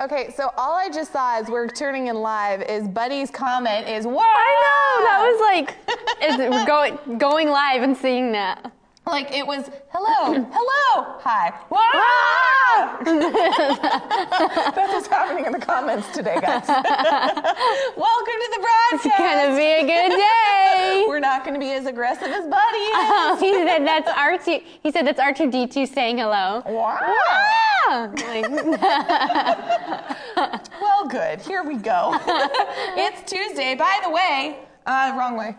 Okay, so all I just saw as we're turning in live is Buddy's comment is wow. I know that was like it's going going live and seeing that. Like it was hello, hello, hi. Wow! That's what's happening in the comments today, guys. Welcome to the broadcast. It's gonna be a good day. We're not gonna be as aggressive as Buddy. Oh, he said that's R two. He said that's R two D two saying hello. Wow. Like, Well, good. Here we go. it's Tuesday. By the way, uh, wrong way.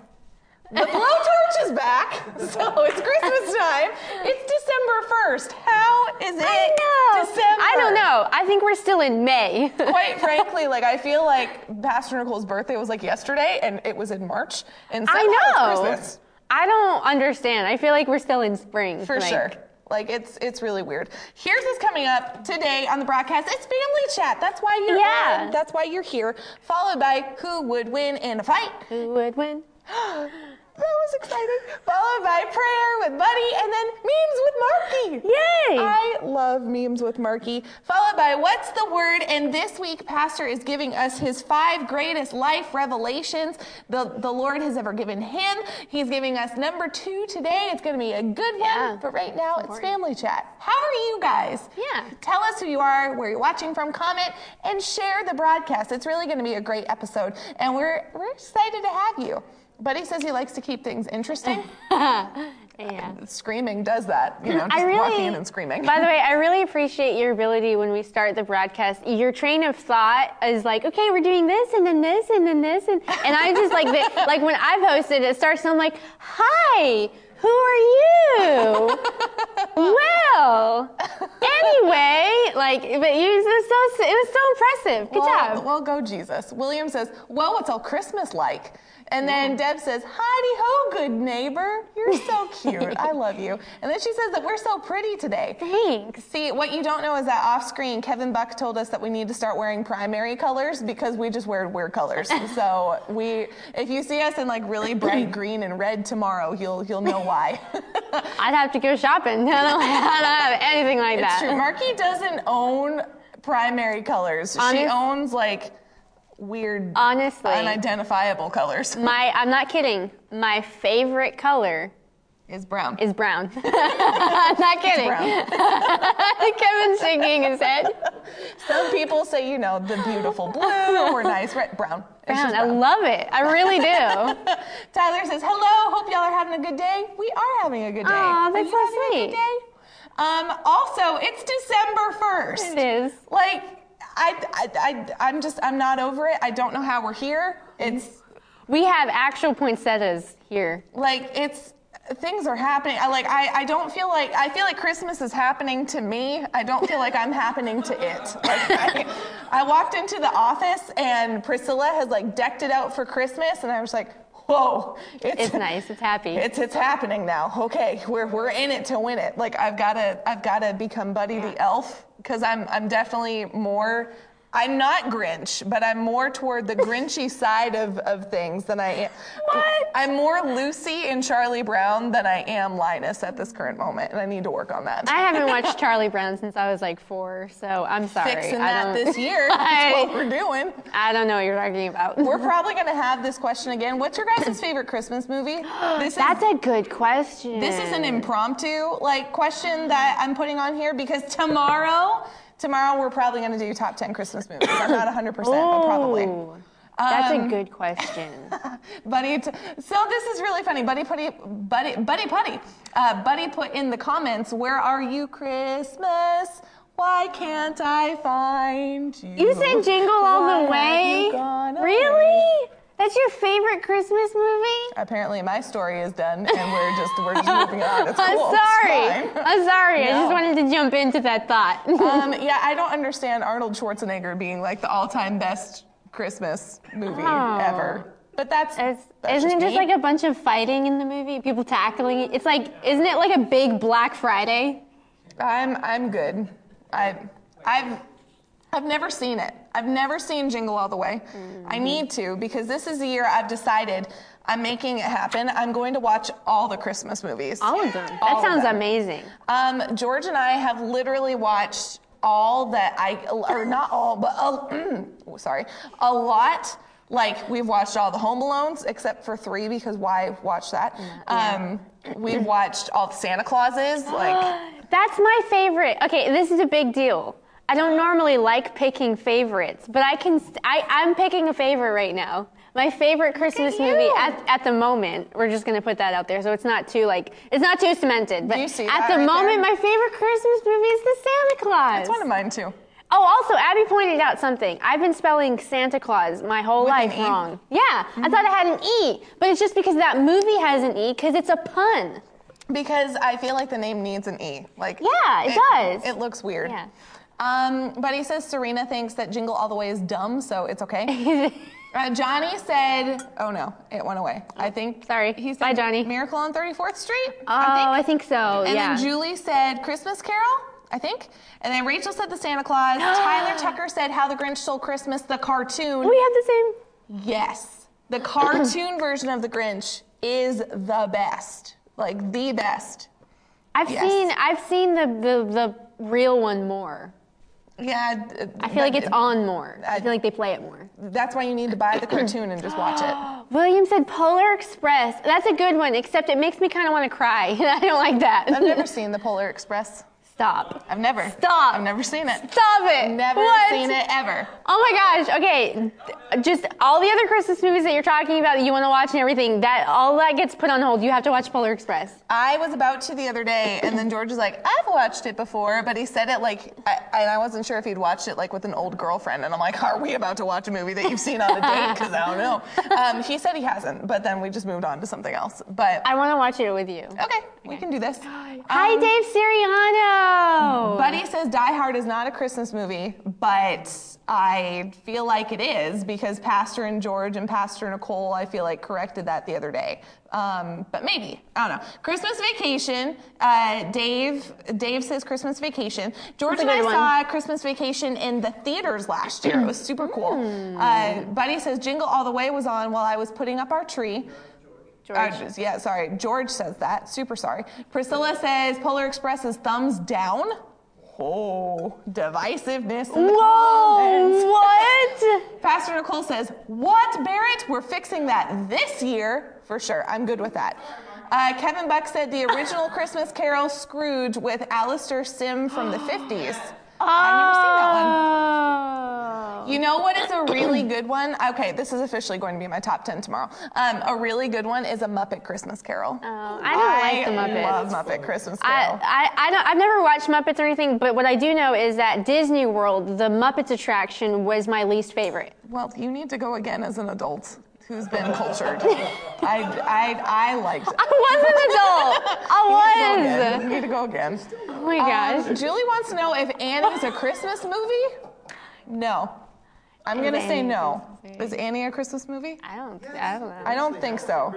The blowtorch is back, so it's Christmas time. It's December 1st. How is it I know. December? I don't know. I think we're still in May. Quite frankly, like I feel like Pastor Nicole's birthday was like yesterday, and it was in March, and somehow I know. Christmas. I don't understand. I feel like we're still in spring. For like- sure. Like it's it's really weird. Here's what's coming up today on the broadcast. It's family chat. That's why you're Yeah. on. That's why you're here. Followed by who would win in a fight. Who would win? That was exciting. Followed by prayer with Buddy, and then memes with Marky. Yay! I love memes with Marky. Followed by what's the word? And this week, Pastor is giving us his five greatest life revelations the, the Lord has ever given him. He's giving us number two today. It's going to be a good one. Yeah. But right now, it's Important. family chat. How are you guys? Yeah. Tell us who you are, where you're watching from, comment, and share the broadcast. It's really going to be a great episode, and we're we're excited to have you. Buddy says he likes to keep things interesting. yeah. Screaming does that, you know, just really, walking in and screaming. By the way, I really appreciate your ability when we start the broadcast. Your train of thought is like, okay, we're doing this and then this and then this and and I just like the, like when I posted it it starts. And I'm like, hi, who are you? well, anyway, like, but you it was so it was so impressive. Good well, job. well, go Jesus. William says, well, what's all Christmas like? And then Deb says, Howdy ho, good neighbor. You're so cute. I love you. And then she says that we're so pretty today. Thanks. See, what you don't know is that off screen, Kevin Buck told us that we need to start wearing primary colors because we just wear weird colors. so we, if you see us in like really bright green and red tomorrow, you'll you'll know why. I'd have to go shopping. I don't, I don't have anything like it's that. true. Marky doesn't own primary colors. She owns like weird, Honestly, unidentifiable colors. my I'm not kidding. My favorite color Is brown. is brown. I'm not kidding. Kevin's shaking his head. Some people say, you know, the beautiful blue or nice red, brown. It's Brown. I love it. I really do. Tyler says, hello, hope y'all are having a good day. We are having a good day. Aw, that's so sweet. good day? Um, also, it's December 1st. It is. Like, I, I, I, I'm just, I'm not over it. I don't know how we're here. It's We have actual poinsettias here. like, it's, things are happening. I like, I, I don't feel like, I feel like Christmas is happening to me. I don't feel like I'm happening to it. Like, I, I walked into the office and Priscilla has like decked it out for Christmas and I was like, whoa. It's nice. It's happy. It's it's happening now. Okay, we're we're in it to win it. Like I've gotta I've gotta become Buddy the Elf because I'm I'm definitely more. I'm not Grinch, but I'm more toward the Grinchy side of, of things than I am. What? I'm more Lucy and Charlie Brown than I am Linus at this current moment, and I need to work on that. I haven't watched Charlie Brown since I was like four, so I'm sorry. Fixing I that don't, this year. That's what we're doing. I don't know what you're talking about. We're probably gonna have this question again. What's your guys' favorite Christmas movie? This is That's a good question. This is an impromptu like question that I'm putting on here because tomorrow, tomorrow we're probably going to do top 10 Christmas movies. I'm not 100%, but probably. That's Um, a good question. Buddy, t- so this is really funny. Buddy, putty, buddy, buddy, putty. Uh, buddy put in the comments, "Where are you, Christmas? Why can't I find you?" You said Jingle All Why the Way? gone away? That's your favorite Christmas movie? Apparently, my story is done, and we're just we're just moving on. It's I'm cool. Sorry. I'm sorry. I just wanted to jump into that thought. Um, yeah, I don't understand Arnold Schwarzenegger being like the all-time best Christmas movie Oh. ever. But that's, that's isn't it just me. like a bunch of fighting in the movie? People tackling it? It's like, isn't it like a big Black Friday? I'm I'm good. I I've I've never seen it. I've never seen Jingle All the Way. Mm-hmm. I need to because this is the year I've decided I'm making it happen. I'm going to watch all the Christmas movies. All of them. All That sounds them. amazing. Um, George and I have literally watched all that I, or not all, but a, sorry, a lot. Like we've watched all the Home Alones except for three because why watch that? Um, we've watched all the Santa Clauses. Like That's my favorite. Okay, this is a big deal. I don't normally like picking favorites, but I can. st- I, I'm picking a favorite right now. My favorite Christmas movie at, at the moment. We're just gonna put that out there, so it's not too like it's not too cemented. But you see at that the right moment, there? my favorite Christmas movie is the Santa Claus. it's one of mine too. Oh, also, Abby pointed out something. I've been spelling Santa Claus my whole With an life E? wrong. Yeah, I thought it had an E, but it's just because that movie has an E because it's a pun. Because I feel like the name needs an E. Like Yeah, it does. It looks weird. Yeah. Um, but he says Serena thinks that Jingle All the Way is dumb, so it's okay. uh, Johnny said, "Oh no, it went away." I think. Sorry. He said Bye, Johnny. Miracle on 34th Street. Oh, I think so. And yeah. then Julie said Christmas Carol. I think. And then Rachel said the Santa Claus. Tyler Tucker said How the Grinch Stole Christmas, the cartoon. we have the same. Yes. The cartoon version of the Grinch is the best. Like the best. I've Yes. seen I've seen the, the the real one more. Yeah. I feel like it's on more. I I- feel like they play it more. That's why you need to buy the cartoon and just watch it. William said Polar Express. That's a good one, except it makes me kind of want to cry. I don't like that. I've never seen the Polar Express. Stop. I've never. Stop. I've never seen it. Stop it. Never What? seen it ever. Oh my gosh. Okay. Just all the other Christmas movies that you're talking about that you want to watch and everything, that all that gets put on hold. You have to watch Polar Express. I was about to the other day, and then George was like, "I've watched it before," but he said it like, I, and I wasn't sure if he'd watched it like with an old girlfriend, and I'm like, "Are we about to watch a movie that you've seen on a date?" Because I don't know. Um, he said he hasn't, but then we just moved on to something else. But I want to watch it with you. okay, we can do this. Hi, Um, Dave Siriano. Buddy says Die Hard is not a Christmas movie, but I feel like it is because Pastor and George and Pastor Nicole, I feel like, corrected that the other day. Um, but maybe I don't know. Christmas Vacation. Uh, Dave. Dave says Christmas Vacation. George and I one. saw Christmas Vacation in the theaters last year. It was super cool. Hmm. Uh, Buddy says Jingle All the Way was on while I was putting up our tree. George. Uh, yeah, sorry. George says that. Super sorry. Priscilla says Polar Express is thumbs down. Oh, divisiveness in the comments. Whoa, what? Pastor Nicole says, What, Barrett? We're fixing that this year. For sure. I'm good with that. Uh, Kevin Buck said the original Christmas Carol Scrooge with Alastair Sim from the 50s. I've never seen that one. Oh. You know what is a really good one? Okay, this is officially going to be my top 10 tomorrow. Um, a really good one is a Muppet Christmas Carol. Oh, I don't like the Muppets. I love Muppet Christmas I, Carol. I, I don't, I've never watched Muppets or anything, but what I do know is that Disney World, the Muppets attraction, was my least favorite. well, you need to go again as an adult who's been cultured. I, I, I liked it. I was an adult. I was. You need to go again. Oh my gosh. Um, Julie wants to know if Annie's a Christmas movie. No. I'm gonna say no. Is Annie a Christmas movie? I don't. I don't know. I don't think so.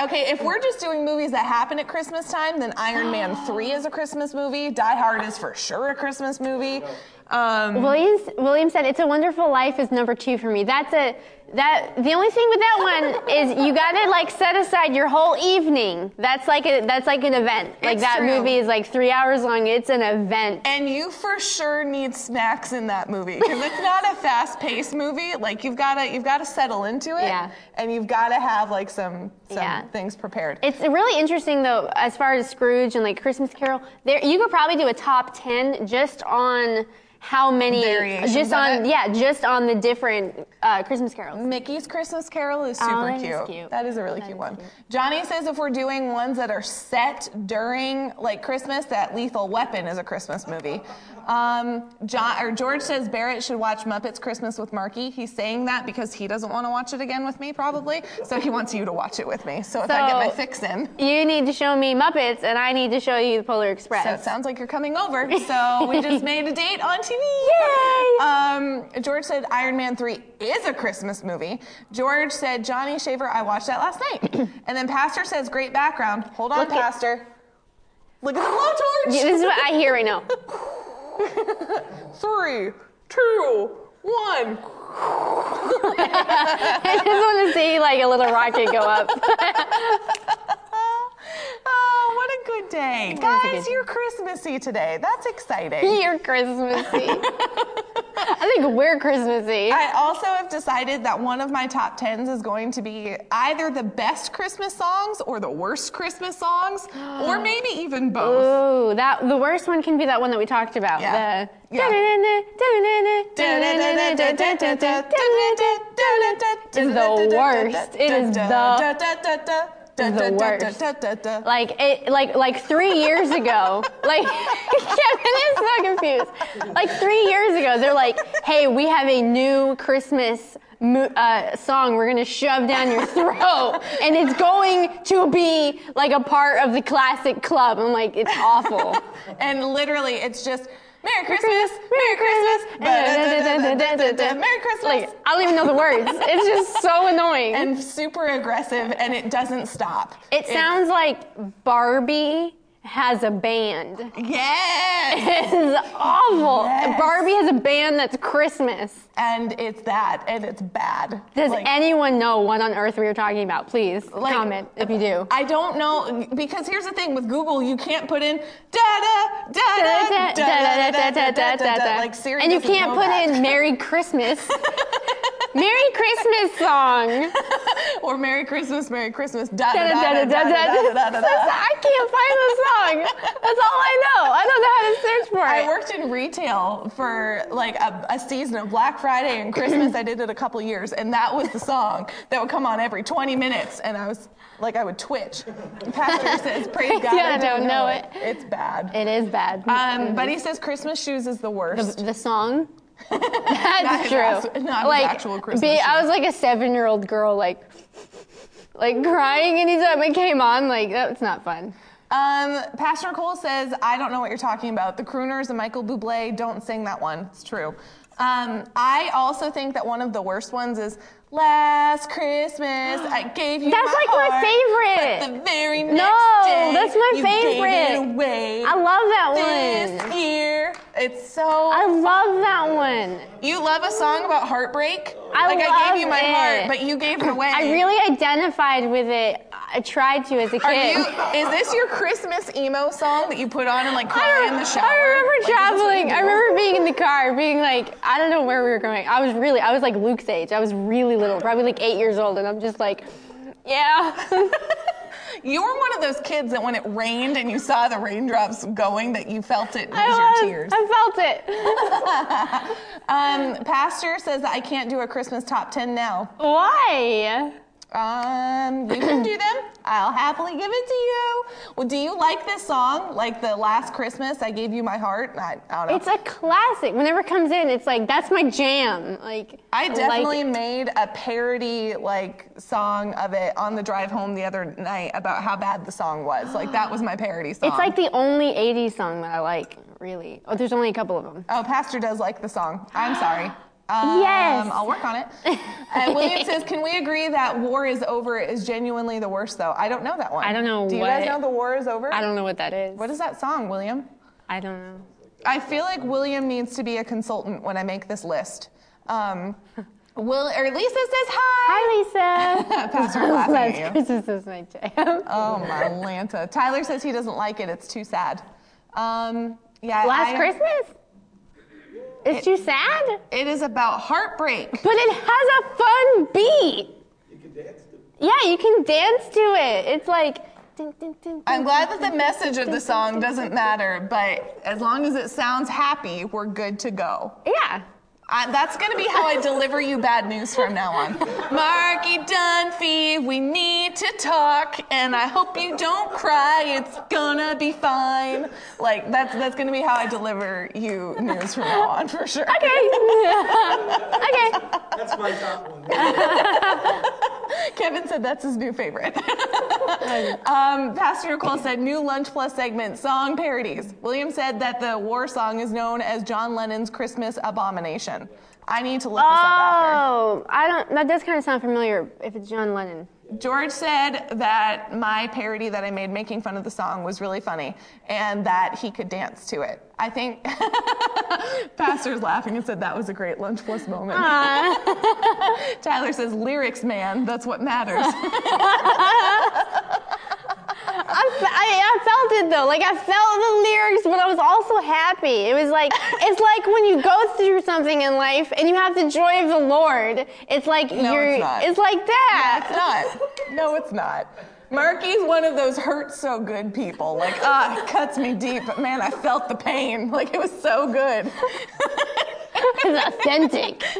Okay, if we're just doing movies that happen at Christmas time, then Iron Man 3 is a Christmas movie. Die Hard is for sure a Christmas movie. Um, Williams, William said, "It's a Wonderful Life" is number two for me. That's a that. The only thing with that one is you gotta like set aside your whole evening. That's like a that's like an event. Like It's that true. movie is like three hours long. It's an event. and you for sure need snacks in that movie because it's not a fast-paced movie. Like you've gotta you've gotta settle into it, Yeah. and you've gotta have like some some Yeah. things prepared. It's really interesting though, as far as Scrooge and like Christmas Carol. There, you could probably do a top ten just on how many, Variations just on yeah, just on the different uh, Christmas carols. Mickey's Christmas Carol is super Oh, that is cute. cute. That is a really That cute one. cute. Johnny says if we're doing ones that are set during like Christmas, that Lethal Weapon is a Christmas movie. Um, John or George says Barrett should watch Muppets Christmas with Marky. He's saying that because he doesn't want to watch it again with me, probably. So he wants you to watch it with me. So if I get my fix in. You need to show me Muppets, and I need to show you the Polar Express. So it sounds like you're coming over. So we just made a date on TV. Yay! Um, George said Iron Man 3 is a Christmas movie. George said Johnny Shaver, I watched that last night. and then Pastor says great background. Hold on, Look at- Pastor. Look at the blowtorch. This is what I hear right now. Three, two, one. I just want to see like a little rocket go up. oh, what a good Day. Guys, good you're Christmassy today. That's exciting. You're Christmassy. I think we're Christmassy. I also have decided that one of my top tens is going to be either the best Christmas songs or the worst Christmas songs, or maybe even both. Ooh, that the worst one can be that one that we talked about. Yeah. The Yeah. Is the worst. It is the the worst. like it like like three years ago like kevin is so confused. Like three years ago they're like hey we have a new christmas mo- uh, song we're gonna shove down your throat. And it's going to be like a part of the classic club. I'm like it's awful. And literally, it's just Merry Christmas, Merry Christmas, Merry Christmas. like i don't even know the words it's just so annoying and super aggressive, and it doesn't stop. it sounds like barbie has a band Yes. It's awful. Yes. Barbie has a band that's Christmas. And it's that, and it's bad. Does Like, anyone know what on earth we are talking about? Please Like- comment if you do. I don't know because here's the thing with Google, you can't put in da da da da da da da da da da da. Like Siri and you can't put that. in Merry Christmas. Merry Christmas song. or Merry Christmas, Merry Christmas, da Da, da da, da da, da, da da da da da. I can't find the song. That's all I know. I don't know how to search for it. I worked in retail for like a, a season of Black Friday and Christmas. I did it a couple years, and that was the song that would come on every 20 minutes, and I was like, I would twitch. Pastor says, "Praise God, Yeah, I don't know it. it. It's bad." It is bad. Um, but he says Christmas shoes is the worst. the, the song. That's true. not like, actual Christmas be- I was like a seven-year-old girl, like, like crying anytime it came on. Like that's not fun. Um, Pastor Cole says, I don't know what you're talking about. The Crooners and Michael Bublé don't sing that one. It's true. Um, I also think that one of the worst ones is Last Christmas I gave you That's my like my favorite. But the very next No, day, that's my you Gave favorite. it away. I love that this one. year. It's so. I love that one. you love a song about heartbreak? I like I gave you my it. heart, but you gave it away. I really identified with it. I tried to as a Are kid. you? Is this your Christmas emo song that you put on and like cry in the shower? I remember Like, is this what traveling. I remember being in the car, being like, I don't know where we were going. I was really, I was like Luke's age. I was really little, probably like eight years old, and I'm just like, yeah. You were one of those kids that when it rained and you saw the raindrops going, that you felt it I was your tears. I felt it. Um, Pastor says that I can't do a Christmas top 10 now. Why? Um, you can do them. I'll happily give it to you. Well, do you like this song? Like the last Christmas, I gave you my heart? I, I don't know. It's a classic. Whenever it comes in, it's like that's my jam. Like I definitely it. made a parody like song of it on the drive home the other night about how bad the song was. Like that was my parody song. It's like the only '80s song that I like. Really. Oh, there's only a couple of them. Oh, Pastor does like the song. I'm sorry. Um, Yes. I'll work on it. And William says, "Can we agree that War is Over is genuinely the worst, though?" I don't know that one. I don't know Do you guys know the War is Over? I don't know what that is. What is that song, William? I don't know. I feel like William needs to be a consultant when I make this list. Um, Will or Lisa says hi. Hi, Lisa. Pastor's laughing at you. Christmas is my jam. Oh my Lanta. Tyler says he doesn't like it. It's too sad. Um, yeah. Last I- Christmas? It's too sad? It is about heartbreak. But it has a fun beat. You can dance to it. Yeah, you can dance to it. It's like. I'm glad that the message of the song doesn't matter, but as long as it sounds happy, we're good to go. Yeah. I, that's gonna be how I deliver you bad news from now on. Marky Dunphy, we need to talk, and I hope you don't cry. It's gonna be fine. Like that's that's gonna be how I deliver you news from now on for sure. Okay. okay. That's my top one. Kevin said that's his new favorite. um, Pastor Nicole said new Lunch Plus segment, song parodies. William said that the war song is known as John Lennon's Christmas Abomination. I need to look this up after. Oh, I don't. That does kind of sound familiar. If it's John Lennon. George said that my parody that I made making fun of the song was really funny and that he could dance to it. I think Pastor's laughing and said that was a great Lunch Plus moment. Tyler says, lyrics, man, that's what matters. I'm, I I felt it though. Like I felt the lyrics, but I was also happy. It was like it's like when you go through something in life and you have the joy of the Lord. It's like No, you're. it's not. like that. It's not. No, it's not. Marky's one of those hurt so good people. Like, ah, it cuts me deep, but man, I felt the pain. Like, it was so good. It's authentic.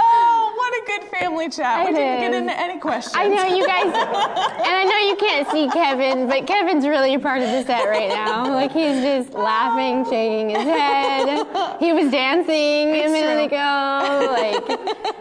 Oh, what a good family chat. we didn't get into any questions. I know you guys, and I know you can't see Kevin, but Kevin's really a part of the set right now. Like he's just laughing, shaking his head. He was dancing a minute true. ago. Like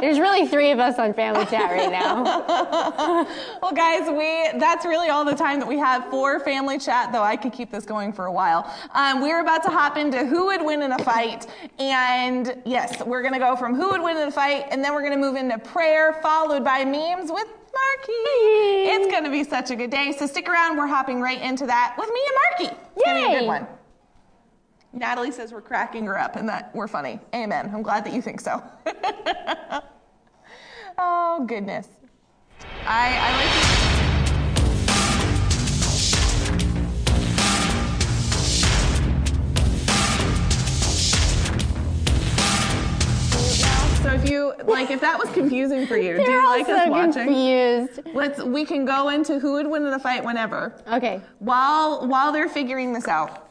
there's really three of us on Family Chat right now. Well, guys, we that's really all the time that we have for family chat, though I could keep this going for a while. Um, we're about to hop into who would win in a fight. And yes, we're going to go from who would win in a fight, and then we're going to move into prayer, followed by memes with Marky. It's going to be such a good day. So stick around. We're hopping right into that with me and Marky. It's going to be a good one. Natalie says we're cracking her up and that we're funny. Amen. I'm glad that you think so. oh, goodness. I, I like to. So if you like, if that was confusing for you, do you like us watching? confused. Let's. We can go into who would win in the fight whenever. Okay. While while they're figuring this out,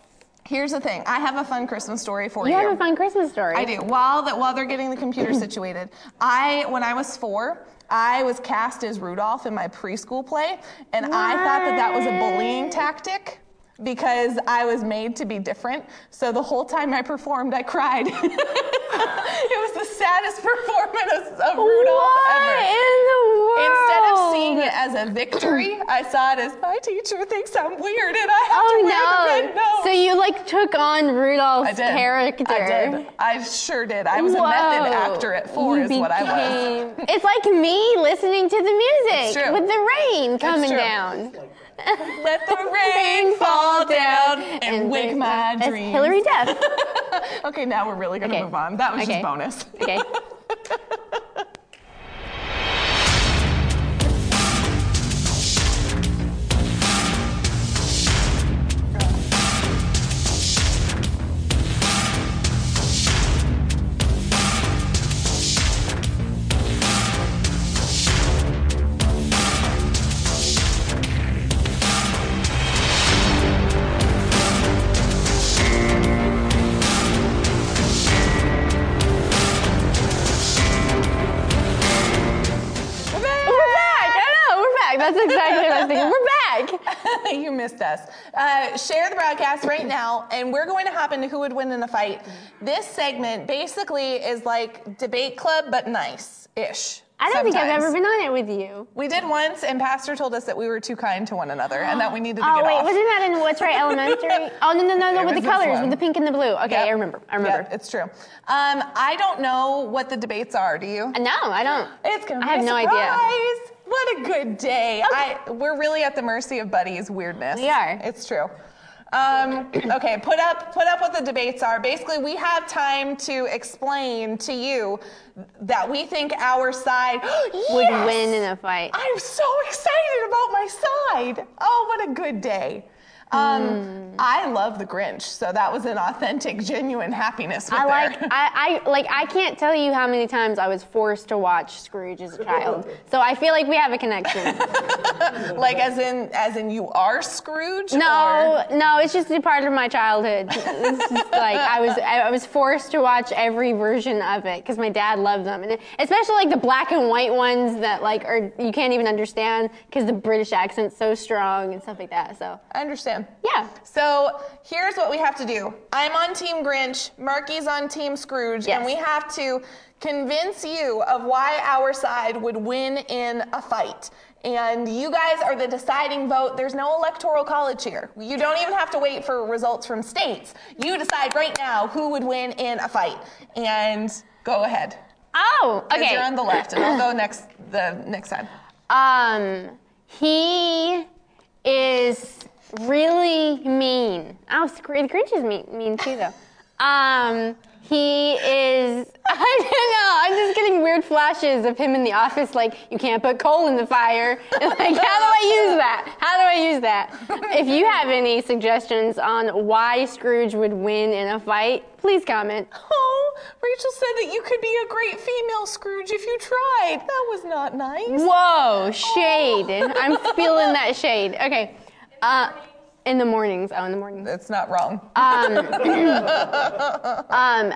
here's the thing. I have a fun Christmas story for You you. have a fun Christmas story. I do. While that while they're getting the computer situated, I when I was four, I was cast as Rudolph in my preschool play, and I thought that that was a bullying tactic because I was made to be different. So the whole time I performed, I cried. it was the saddest performance of Rudolph What ever. in the world? Instead of seeing it as a victory, I saw it as my teacher thinks I'm weird and I have oh, to Oh wear the red nose. So you like took on Rudolph's I did. character. I did. I sure did. I was a method actor at four, You is what I was. became- It's like me listening to the music with the rain coming down. Let the rain fall down and wake my That's dreams. Hilary Duff. Okay, now we're really gonna Okay. move on. That was Okay. just bonus. Okay. missed us. Uh, share the broadcast right now, and we're going to hop into who would win in a fight. This segment basically is like debate club, but nice-ish. I don't think I've ever been on it with you. We did once, and Pastor told us that we were too kind to one another, and that we needed to. Oh get wait, off. wasn't that in What's Right Elementary? Oh no no no no It with the colors, one. with the pink and the blue. Okay, Yep. I remember. I remember. Yep, it's true. Um, I don't know what the debates are. Do you? No, I don't. It's gonna be I have no idea. What a good day. I we're really at the mercy of Buddy's weirdness. We are. It's true. Um, okay, put up put up what the debates are. Basically, we have time to explain to you that we think our side Would Yes! win in a fight. I'm so excited about my side. Oh, what a good day. Um, Hmm. I love the Grinch, so that was an authentic, genuine happiness. I like. I, I like I can't tell you how many times I was forced to watch Scrooge as a child. So I feel like we have a connection. like as in as in you are Scrooge. No, or- no, it's just a part of my childhood. Like I was I was forced to watch every version of it because my dad loved them, and especially like the black and white ones that like are you can't even understand because the British accent's so strong and stuff like that. So I understand. Yeah. So here's what we have to do. I'm on Team Grinch, Marky's on Team Scrooge, Yes. and we have to convince you of why our side would win in a fight. And you guys are the deciding vote. There's no electoral college here. You don't even have to wait for results from states. You decide right now who would win in a fight. And go ahead. Oh, okay. You're on the left, and I'll go next the next side. Um, he is really mean. Oh, the Grinch is mean, mean too, though. Um, he is. I don't know. I'm just getting weird flashes of him in the office, like you can't put coal in the fire. And like, how do I use that? How do I use that? If you have any suggestions on why Scrooge would win in a fight, please comment. Oh, Rachel said that you could be a great female Scrooge if you tried. That was not nice. Whoa, shade. I'm feeling that shade. Okay. Uh, in the mornings. Oh, in the mornings. It's not wrong. Um, um,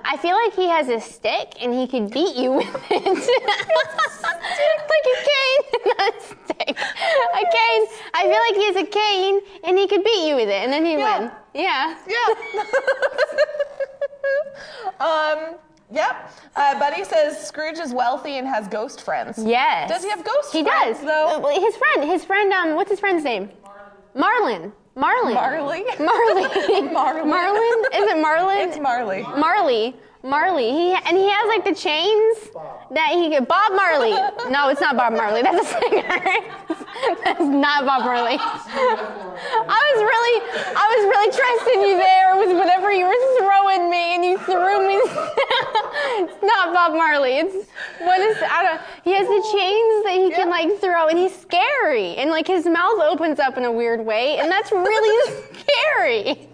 I feel like he has a stick and he could beat you with it. like a cane, not a stick. A cane. I feel like he has a cane and he could beat you with it, and then he Yeah. win. Yeah. yeah. um. Yep. Uh, Buddy says Scrooge is wealthy and has ghost friends. Yes. Does he have ghost He friends, does. though? His friend. His friend. Um. What's his friend's name? Marlin. Marlin. Marley? Marley. Marlin. Marlin. Is it Marlin? It's Marley. Marley. Marley. He and he has like the chains that he could. Bob Marley. No, it's not Bob Marley. That's a singer. That's not Bob Marley. I was really, I was really trusting you there with whatever you were throwing me, and you threw me. it's not Bob Marley. It's what is I don't. He has the chains that he can Yeah. like throw, and he's scary, and like his mouth opens up in a weird way, and that's really scary.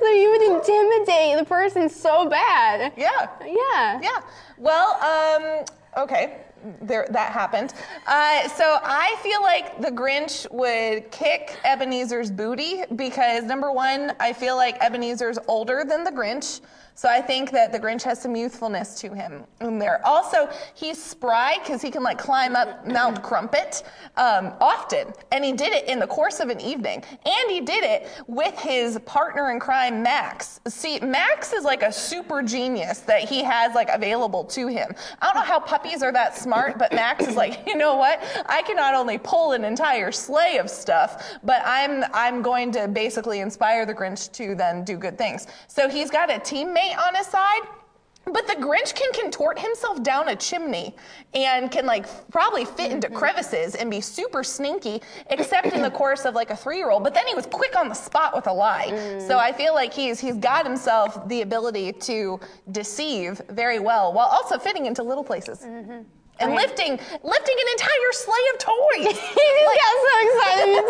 So you would intimidate the person so bad. Yeah. Yeah. Yeah. Well, um, okay. There, that happened. Uh, so I feel like the Grinch would kick Ebenezer's booty because number one, I feel like Ebenezer's older than the Grinch. So I think that the Grinch has some youthfulness to him in there. Also, he's spry because he can like climb up Mount Crumpet um, often, and he did it in the course of an evening. And he did it with his partner in crime, Max. See, Max is like a super genius that he has like available to him. I don't know how puppies are that smart, but Max is like, you know what? I can not only pull an entire sleigh of stuff, but I'm I'm going to basically inspire the Grinch to then do good things. So he's got a teammate on his side. But the Grinch can contort himself down a chimney and can like probably fit into mm-hmm. crevices and be super sneaky, except in the course of like a three-year-old. But then he was quick on the spot with a lie. So mm. I feel like he's he's got himself the ability to deceive very well while also fitting into little places. Mm-hmm. And lifting lifting an entire sleigh of toys. She just got so excited.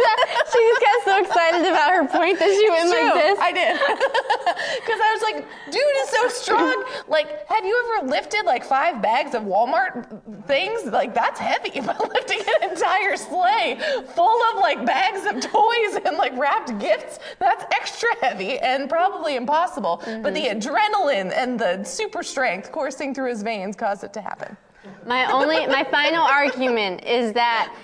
she just got so excited about her point that she went True, like this. I did. Because I was like, dude is so strong. Like, have you ever lifted like five bags of Walmart things? Like, that's heavy. But lifting an entire sleigh full of like bags of toys and like wrapped gifts, that's extra heavy and probably impossible. But the mm-hmm. adrenaline and the super strength coursing through his veins caused it to happen. My only, my final argument is that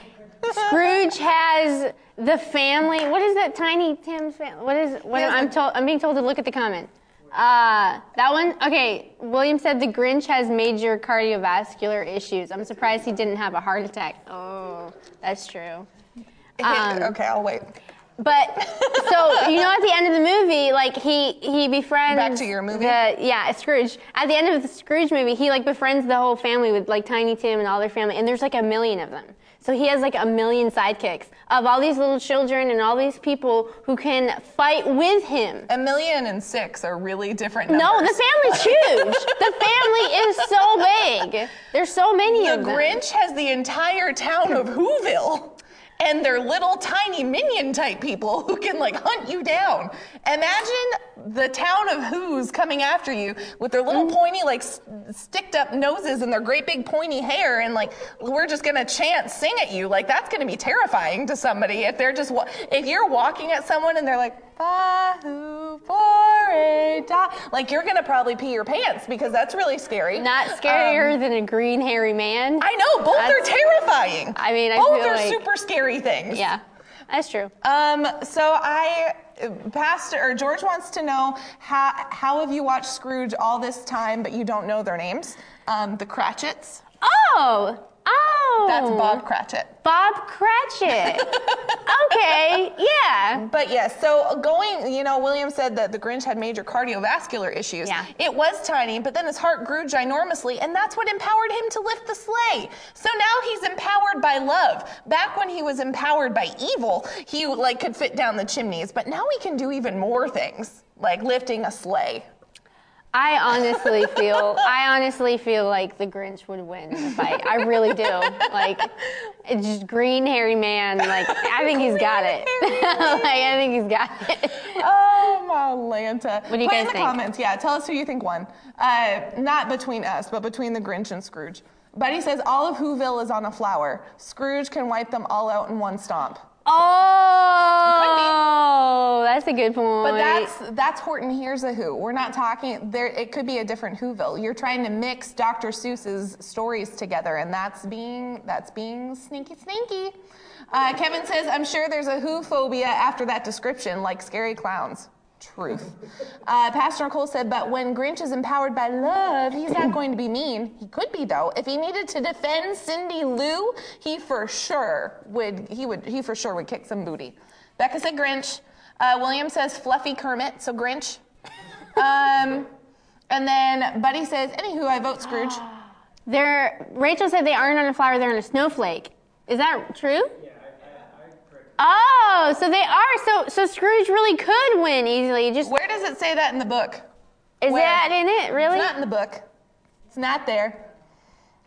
Scrooge has the family. What is that? Tiny Tim's family. What is? What I'm told. I'm being told to look at the comment. Uh, that one. Okay. William said the Grinch has major cardiovascular issues. I'm surprised he didn't have a heart attack. Oh, that's true. Um, okay, I'll wait. But so you know, at the end of the movie, like he he befriends. Back to your movie? The, yeah, Scrooge. At the end of the Scrooge movie, he like befriends the whole family with like Tiny Tim and all their family, and there's like a million of them. So he has like a million sidekicks of all these little children and all these people who can fight with him. A million and six are really different No, numbers. the family's huge. the family is so big. There's so many The of them. The Grinch has the entire town of Whoville. And they're little tiny minion type people who can like hunt you down. Imagine the town of Who's coming after you with their little mm. pointy, like s- sticked up noses and their great big pointy hair, and like we're just gonna chant, sing at you. Like that's gonna be terrifying to somebody if they're just wa- if you're walking at someone and they're like Bahu for da-" like you're gonna probably pee your pants because that's really scary. Not scarier than a green hairy man. Um, I know both That's- are terrifying. I mean, I both are like- super scary things. yeah, that's true. Um. So I, Pastor or George wants to know how how have you watched Scrooge all this time, but you don't know their names? Um, the Cratchits. Oh, oh. That's Bob Cratchit. Bob Cratchit. okay, yeah. But yes, so going, you know, William said that the Grinch had major cardiovascular issues. Yeah. It was tiny, but then his heart grew ginormously, and that's what empowered him to lift the sleigh. So now he's empowered by love. Back when he was empowered by evil, he like could fit down the chimneys, but now he can do even more things, like lifting a sleigh. I honestly feel I honestly feel like the Grinch would win in the fight. I really do. Like it's just green hairy man. Like I think he's got it. like I think he's got it. Oh, my Lanta. What do you Put guys in the think? comments, yeah. Tell us who you think won. Uh, not between us, but between the Grinch and Scrooge. Buddy says all of Whoville is on a flower. Scrooge can wipe them all out in one stomp. Oh, that's a good point. But that's that's Horton Hears a Who. We're not talking there. It could be a different Whoville. You're trying to mix Dr. Seuss's stories together, and that's being that's being sneaky, sneaky. Uh, Kevin says, "I'm sure there's a Who phobia after that description, like scary clowns." Truth. Uh, Pastor Nicole said, "But when Grinch is empowered by love, he's not going to be mean. He could be though. If he needed to defend Cindy Lou, he for sure would. He would. He for sure would kick some booty." Becca said Grinch. Uh, William says fluffy Kermit, so Grinch. Um, and then Buddy says, anywho, I vote Scrooge. They're, Rachel said they aren't on a flower, they're on a snowflake. Is that true? Oh, so they are. So so Scrooge really could win easily. Just Where does it say that in the book? is where? that in it? Really? It's not in the book. It's not there.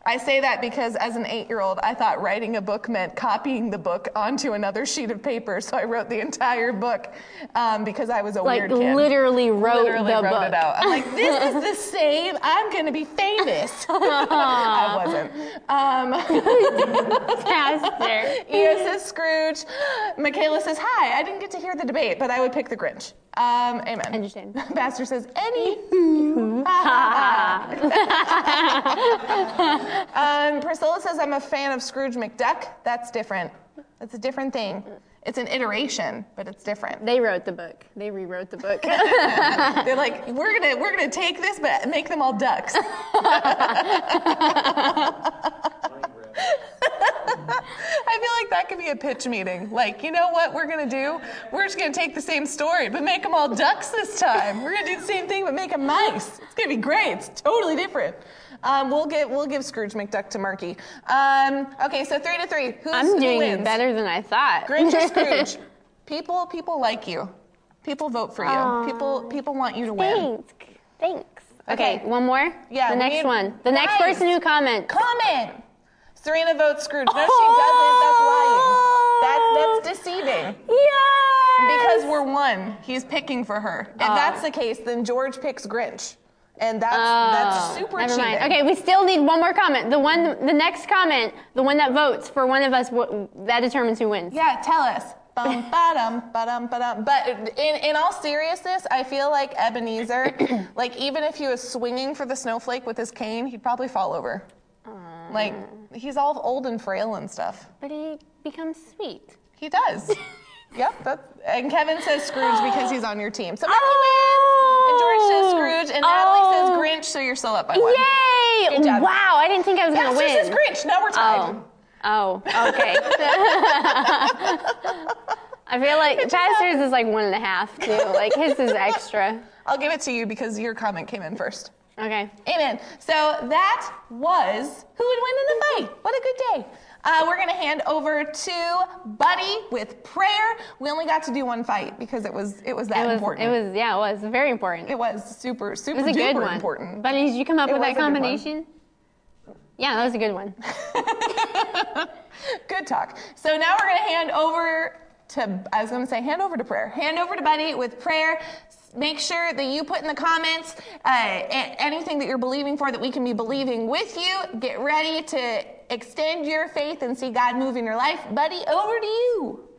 I say that because as an eight year old, I thought writing a book meant copying the book onto another sheet of paper. So I wrote the entire book um, because I was a like weird kid. literally wrote Literally the wrote book. it out. I'm like, this is the same. I'm going to be famous. I wasn't. Um, Pastor. Says Scrooge. Michaela says, Hi, I didn't get to hear the debate, but I would pick the Grinch. Um, amen. Understand. Pastor says, Any. um, Priscilla says, I'm a fan of Scrooge McDuck. That's different. That's a different thing. It's an iteration, but it's different. They wrote the book. They rewrote the book. They're like, we're gonna we're gonna take this, but make them all ducks. I feel like that could be a pitch meeting. Like, you know what we're gonna do? We're just gonna take the same story, but make them all ducks this time. We're gonna do the same thing, but make them mice. It's gonna be great. It's totally different. Um, we'll get we'll give Scrooge McDuck to Marky. Um, okay, so three to three. Who's, I'm who doing wins? better than I thought. Grinch or Scrooge? people people like you. People vote for you. People people want you to win. Thanks. Thanks. Okay, Okay. one more. Yeah, The next one. The next person who comments. Comment. Serena votes Scrooge. No, she doesn't. That's lying. That's that's deceiving. Yes. Because we're one. He's picking for her. If Oh. that's the case, then George picks Grinch. And that's Oh, that's ah. super never cheating. mind. Okay, we still need one more comment. The one, the next comment, the one that votes for one of us, that determines who wins. Yeah, tell us. Bum, ba-dum, ba-dum, ba-dum. But in, in all seriousness, I feel like Ebenezer, like even if he was swinging for the snowflake with his cane, he'd probably fall over. Like mm. he's all old and frail and stuff. But he becomes sweet. He does. yep. That's, and Kevin says Scrooge because he's on your team. So Marky Oh. wins. And George says Scrooge. And Natalie Oh. says Grinch. So you're still up by one. Yay! Good job. Wow, I didn't think I was Pastor gonna win. She says Grinch. Now we're tied. Oh. Oh, okay. I feel like Pastor's is like one and a half too. Like his is extra. I'll give it to you because your comment came in first. Okay. Amen. So that was who would win in the fight. What a good day. Uh, we're going to hand over to Buddy with prayer. We only got to do one fight because it was it was that It was. important. It was. Yeah, it was very important. It was super super It was a good one. important. But did you come up It with that a good one. combination? Yeah, that was a good one. Good talk. So now we're going to hand over to, I was going to say, hand over to prayer. Hand over to Buddy with prayer. Make sure that you put in the comments uh, anything that you're believing for that we can be believing with you. Get ready to extend your faith and see God move in your life. Buddy, over to you.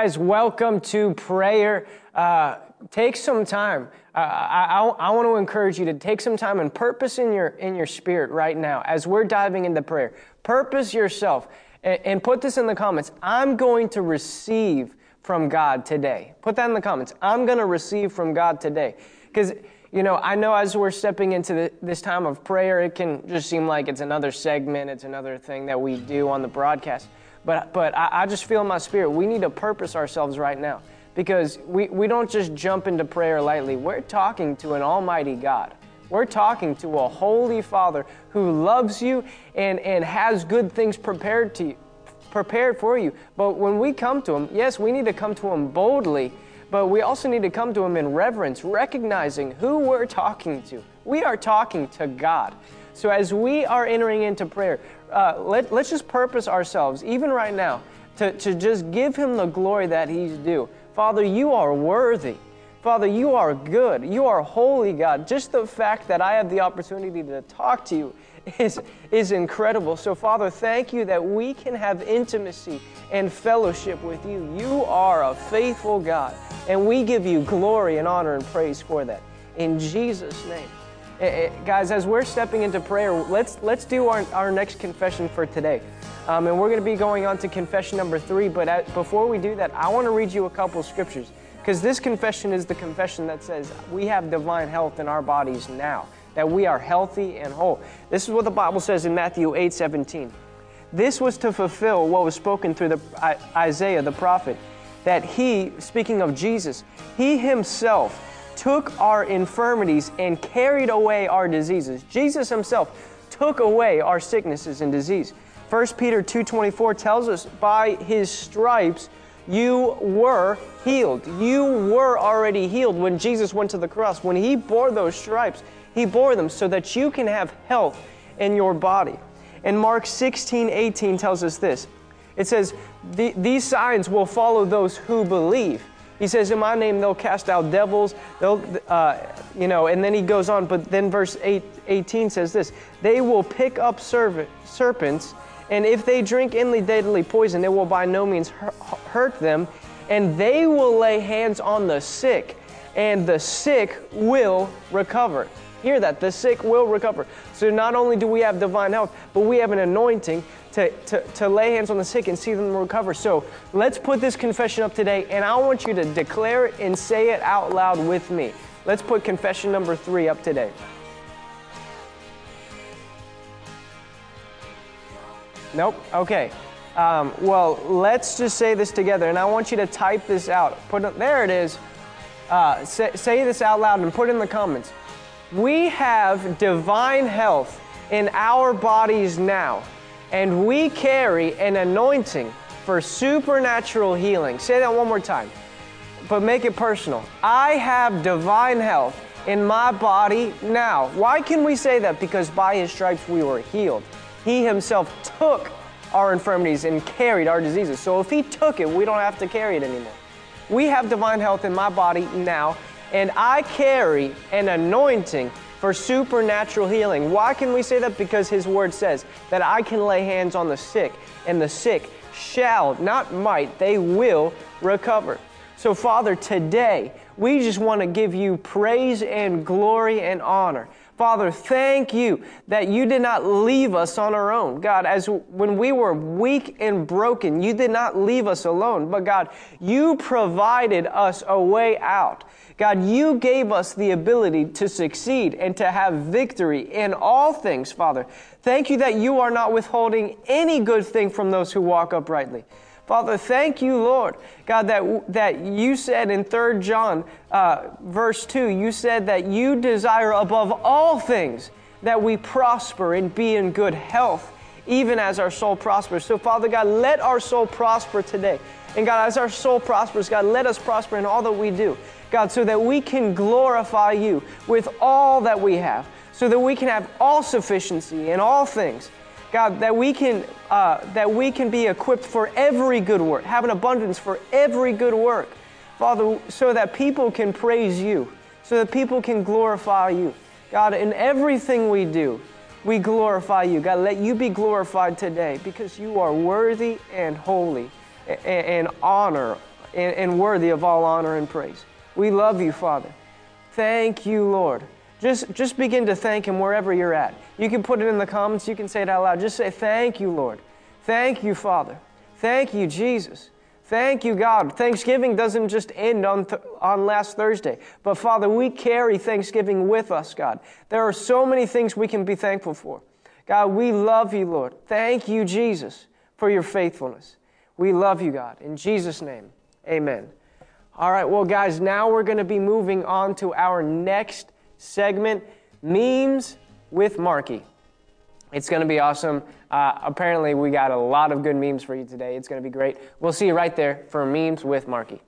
Guys, welcome to prayer. Uh, take some time. Uh, I, I, want to encourage you to take some time and purpose in your in your spirit right now as we're diving into prayer. Purpose yourself. and, and put this in the comments. I'm going to receive from God today. Put that in the comments. I'm going to receive from God today. Because, you know, I know as we're stepping into the, this time of prayer, it can just seem like it's another segment, it's another thing that we do on the broadcast. But, but I, I just feel in my spirit, we need to purpose ourselves right now because we, we don't just jump into prayer lightly. We're talking to an almighty God. We're talking to a holy Father who loves you and, and has good things prepared to you, prepared for you. But when we come to him, yes, we need to come to him boldly, but we also need to come to him in reverence, recognizing who we're talking to. We are talking to God. So as we are entering into prayer, uh, let, let's just purpose ourselves, even right now, to, to just give him the glory that he's due. Father, you are worthy. Father, you are good. You are holy, God. Just the fact that I have the opportunity to talk to you is, is incredible. So, Father, thank you that we can have intimacy and fellowship with you. You are a faithful God, and we give you glory and honor and praise for that. In Jesus' name. Eh, eh, guys, as we're stepping into prayer, let's, let's do our, our next confession for today. Um, and we're going to be going on to confession number three. But at, before we do that, I want to read you a couple scriptures. Because this confession is the confession that says we have divine health in our bodies now, that we are healthy and whole. This is what the Bible says in Matthew 8 17. This was to fulfill what was spoken through the, Isaiah the prophet, that he, speaking of Jesus, he himself took our infirmities and carried away our diseases. Jesus himself took away our sicknesses and disease. 1 Peter 2:24 tells us by his stripes you were healed. You were already healed when Jesus went to the cross. When he bore those stripes, he bore them so that you can have health in your body. And Mark 16, 18 tells us this. It says, These signs will follow those who believe. He says, In my name they'll cast out devils. They'll, uh, you know, and then he goes on, but then verse 8, 18 says this They will pick up serpents and if they drink any deadly poison, it will by no means hurt them. And they will lay hands on the sick, and the sick will recover. Hear that, the sick will recover. So not only do we have divine health, but we have an anointing to, to, to lay hands on the sick and see them recover. So let's put this confession up today, and I want you to declare it and say it out loud with me. Let's put confession number three up today. Nope. Okay. Um, well, let's just say this together, and I want you to type this out. Put it, there it is. Uh, say, say this out loud and put in the comments. We have divine health in our bodies now, and we carry an anointing for supernatural healing. Say that one more time, but make it personal. I have divine health in my body now. Why can we say that? Because by his stripes we were healed. He himself took our infirmities and carried our diseases. So if he took it, we don't have to carry it anymore. We have divine health in my body now, and I carry an anointing for supernatural healing. Why can we say that? Because his word says that I can lay hands on the sick, and the sick shall, not might, they will recover. So, Father, today we just want to give you praise and glory and honor. Father, thank you that you did not leave us on our own. God, as when we were weak and broken, you did not leave us alone. But God, you provided us a way out. God, you gave us the ability to succeed and to have victory in all things, Father. Thank you that you are not withholding any good thing from those who walk uprightly. Father, thank you, Lord, God, that, that you said in 3 John uh, verse 2, you said that you desire above all things that we prosper and be in good health, even as our soul prospers. So, Father God, let our soul prosper today. And God, as our soul prospers, God, let us prosper in all that we do. God, so that we can glorify you with all that we have, so that we can have all sufficiency in all things. God, that we can uh, that we can be equipped for every good work, have an abundance for every good work, Father, so that people can praise you, so that people can glorify you. God, in everything we do, we glorify you. God, let you be glorified today because you are worthy and holy and, and honor and, and worthy of all honor and praise. We love you, Father. Thank you, Lord. Just, just begin to thank Him wherever you're at. You can put it in the comments, you can say it out loud. Just say, Thank you, Lord. Thank you, Father. Thank you, Jesus. Thank you, God. Thanksgiving doesn't just end on, th- on last Thursday, but Father, we carry Thanksgiving with us, God. There are so many things we can be thankful for. God, we love you, Lord. Thank you, Jesus, for your faithfulness. We love you, God. In Jesus' name, amen. All right, well, guys, now we're going to be moving on to our next segment memes with Marky. It's going to be awesome. Uh, apparently, we got a lot of good memes for you today. It's going to be great. We'll see you right there for memes with Marky.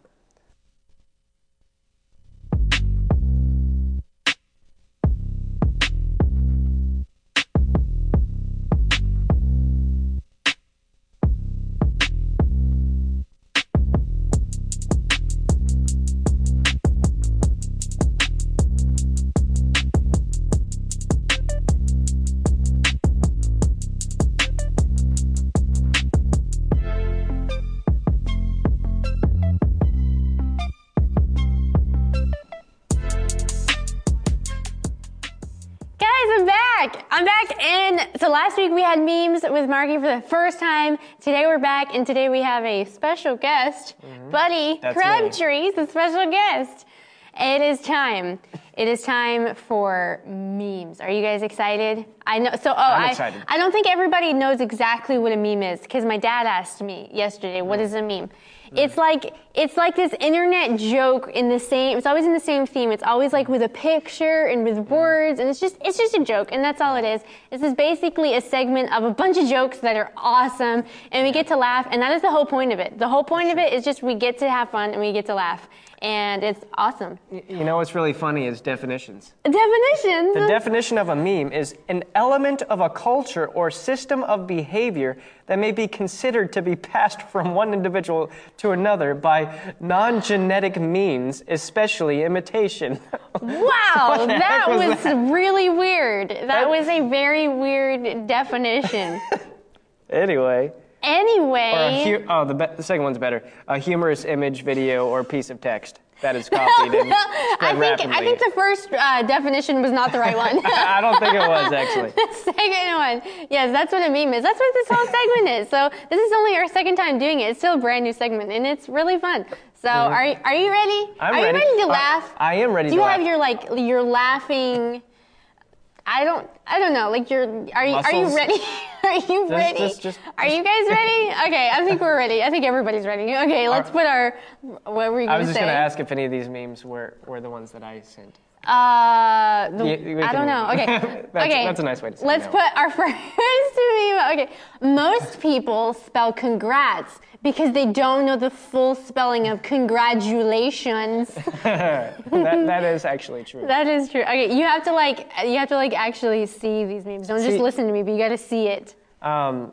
Memes with Marky for the first time. Today we're back, and today we have a special guest, mm-hmm. Buddy That's Crabtree. is a special guest. It is time. It is time for memes. Are you guys excited? I know. So, oh, I'm I, excited. I don't think everybody knows exactly what a meme is because my dad asked me yesterday, "What mm. is a meme?" It's like it's like this internet joke in the same. It's always in the same theme. It's always like with a picture and with mm. words, and it's just it's just a joke, and that's all it is. This is basically a segment of a bunch of jokes that are awesome, and we get to laugh, and that is the whole point of it. The whole point of it is just we get to have fun and we get to laugh, and it's awesome. You know what's really funny is definitions. Definitions. The definition of a meme is an element of a culture or system of behavior that may be considered to be passed from one individual to another by non genetic means, especially imitation. Wow, that was was, that? really weird. That, That- was a very weird definition. anyway. Or a anyway, hu- oh, the, be- the second one's better. A humorous image, video, or piece of text that is copied and I think rapidly. I think the first uh, definition was not the right one. I don't think it was actually. the second one, yes, that's what a meme is. That's what this whole segment is. So this is only our second time doing it. It's still a brand new segment, and it's really fun. So are you- are you ready? Mm-hmm. I'm are ready. you ready to laugh? I am ready to laugh. Do you have laugh. your like your laughing? I don't. I don't know. Like you're. Are you? Are you ready? Are you ready? just- just- are you guys ready? Okay, I think we're ready. I think everybody's ready. Okay, let's put our. What were you I gonna was just say? to ask if any of these memes were, were the ones that I sent. Uh, the, Yeah, I don't know. Okay, That's- okay. that's a nice way to say it. Let's no. put our first meme. Okay, most people spell congrats because they don't know the full spelling of congratulations. that, that is actually true. that is true. Okay, you have to like you have to like actually see these memes. Don't just listen to me, but you got to see it. Um,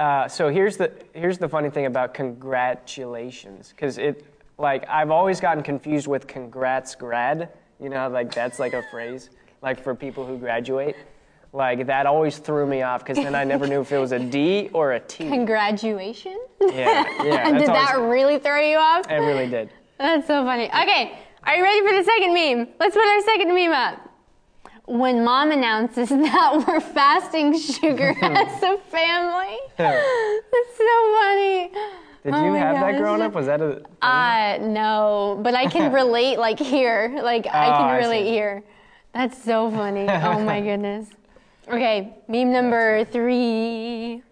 uh, so here's the here's the funny thing about congratulations, because it like I've always gotten confused with congrats grad. You know, like that's like a phrase like for people who graduate. Like that always threw me off because then I never knew if it was a D or a T. Congratulation. Yeah, yeah. Did that always- really throw you off? It really did. That's so funny. Okay, are you ready for the second meme? Let's put our second meme up. When mom announces that we're fasting sugar as a family. That's so funny. Did Oh you have that growing up? Was that a? Uh, no, but I can relate like here. Like I Oh, can I relate see. here. That's so funny. Oh my goodness. Okay, meme number three.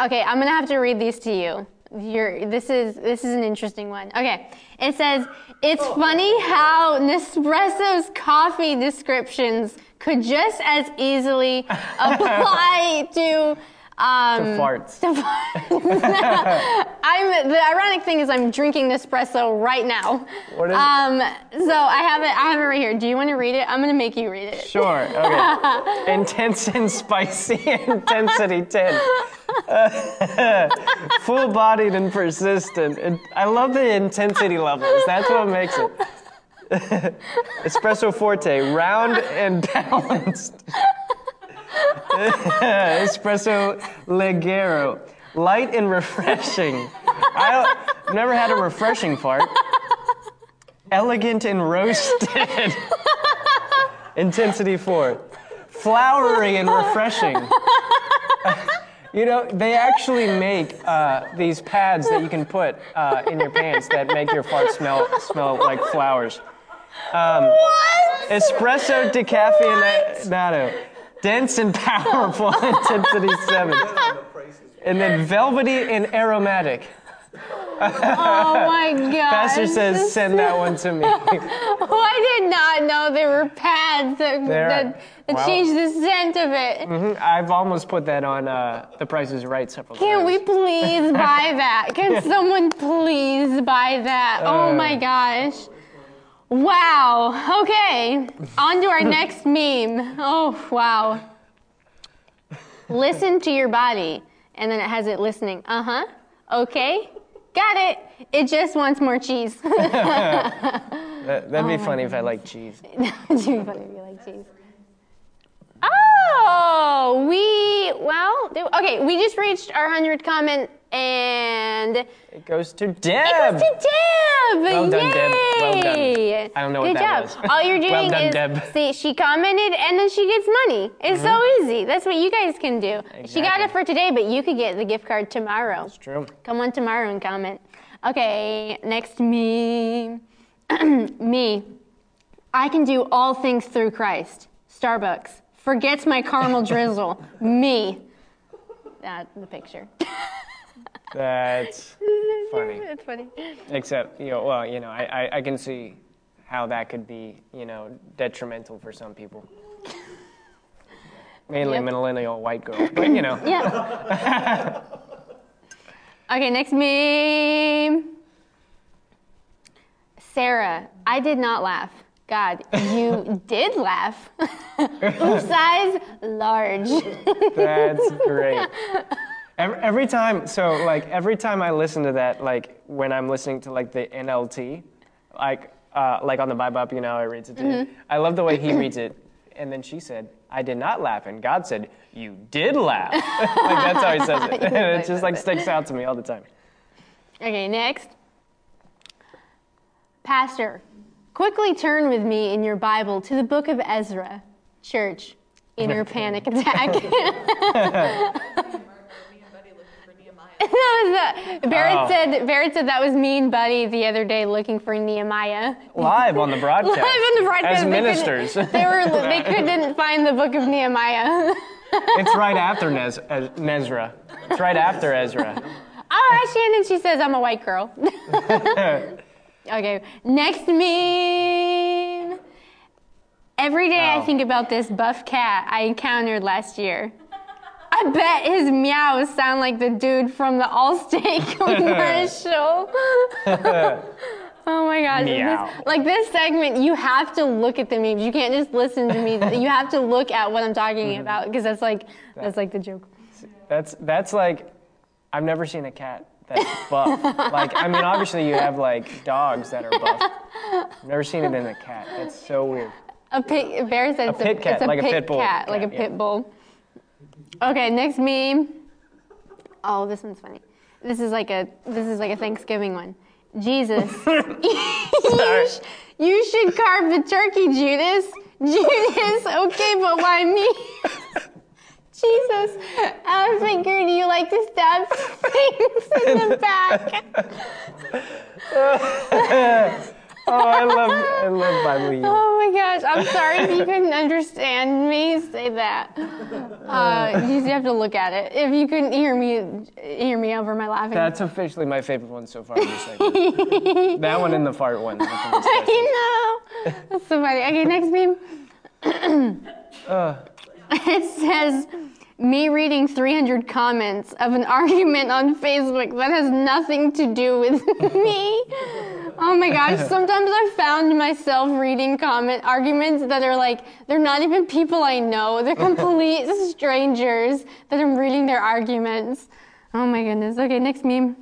Okay, I'm gonna have to read these to you. You're, this is this is an interesting one. Okay, it says it's funny how Nespresso's coffee descriptions could just as easily apply to um, To farts. to farts. I'm the ironic thing is I'm drinking Nespresso right now. What is it? um, so I have it. I have it right here. Do you want to read it? I'm gonna make you read it. Sure. Okay. Intense and spicy. Intensity 10. Full bodied and persistent. And I love the intensity levels. That's what makes it. Espresso Forte, round and balanced. Espresso Leggero, light and refreshing. I, I've never had a refreshing fart. Elegant and roasted. Intensity 4. Flowery and refreshing. You know, they actually make uh, these pads that you can put uh, in your pants that make your fart smell smell like flowers. Um, What? Espresso decaffeinato, dense and powerful, intensity seven, and then velvety and aromatic. Oh my god. Pastor says, send that one to me. Oh, I did not know there were pads that, that, that changed the scent of it. I've almost put that on uh, The Price is Right several Can times. we please buy that? Can someone please buy that? Oh Uh. my gosh. Wow. Okay. On to our next meme. Oh, wow. Listen to your body. And then it has it listening. Uh huh. Okay. Got it. It just wants more cheese. That, that'd be funny if I like cheese. It'd be funny if you like cheese. Oh, we, well, okay, we just reached our 100 comment and it goes to Deb. It goes to Deb. Well done, Deb. Well done. I don't know Good what that job. was. All you're doing Well done, is, Deb. Mm-hmm. see, she commented and then she gets money. It's so easy. That's what you guys can do. She got it for today, but you could get the gift card tomorrow. It's true. Come on tomorrow and comment. Okay, next me. me. I can do all things through Christ. Starbucks. Forgets my caramel drizzle. me. That the picture. That's funny. That's funny. Except, you know, well, you know, I, I, I can see how that could be, you know, detrimental for some people. Mainly Yep. millennial white girl, but you know. Yeah. okay, next meme. Sarah, I did not laugh. God, you did laugh. Size large. That's great. Every, every time, so like every time I listen to that, like when I'm listening to like the NLT, like uh, like on the Bible app, you know, I it reads it. To you. I love the way he reads it, and then she said, "I did not laugh," and God said, "You did laugh." like that's how he says it, and it just like sticks out to me all the time. Okay, next. Pastor, quickly turn with me in your Bible to the book of Ezra. Church, inner panic attack. that was the, Barrett Oh. said. Barrett said that was me and Buddy the other day looking for Nehemiah. Live on the broadcast. Live on the broadcast, as they ministers. They were. They couldn't find the book of Nehemiah. it's right after Nez, uh, Nezra. It's right after Ezra. Oh, Shannon, she says I'm a white girl. Okay, next meme. Every day I think about this buff cat I encountered last year. I bet his meows sound like the dude from the Allstate commercial. oh my gosh. This, like this segment, you have to look at the memes. You can't just listen to me. You have to look at what I'm talking Mm-hmm. about because that's like that's like the joke. That's that's like I've never seen a cat that's buff. like I mean, obviously you have like dogs that are buff. I've never seen it in a cat. That's so weird. A pit, Bear said it's pit a, cat, it's a like a pit pit bull cat, like a yeah. pit bull. Okay, next meme. Oh, this one's funny. This is like a this is like a Thanksgiving one. Jesus, you, sh- you should carve the turkey, Judas. Judas, okay, but why me? Jesus, I figured you like to stab things in the back. Oh, I love I love Bible. humor. Oh my gosh, I'm sorry if you couldn't understand me say that. Uh, you just have to look at it. If you couldn't hear me hear me over my laughing. That's officially my favorite one so far. That one and the fart one. I. I know. That's so funny. Okay, next meme. it says me reading 300 comments of an argument on Facebook that has nothing to do with me. Oh my gosh, sometimes I've found myself reading comment arguments that are like, they're not even people I know. They're complete strangers that I'm reading their arguments. Oh my goodness. Okay, next meme.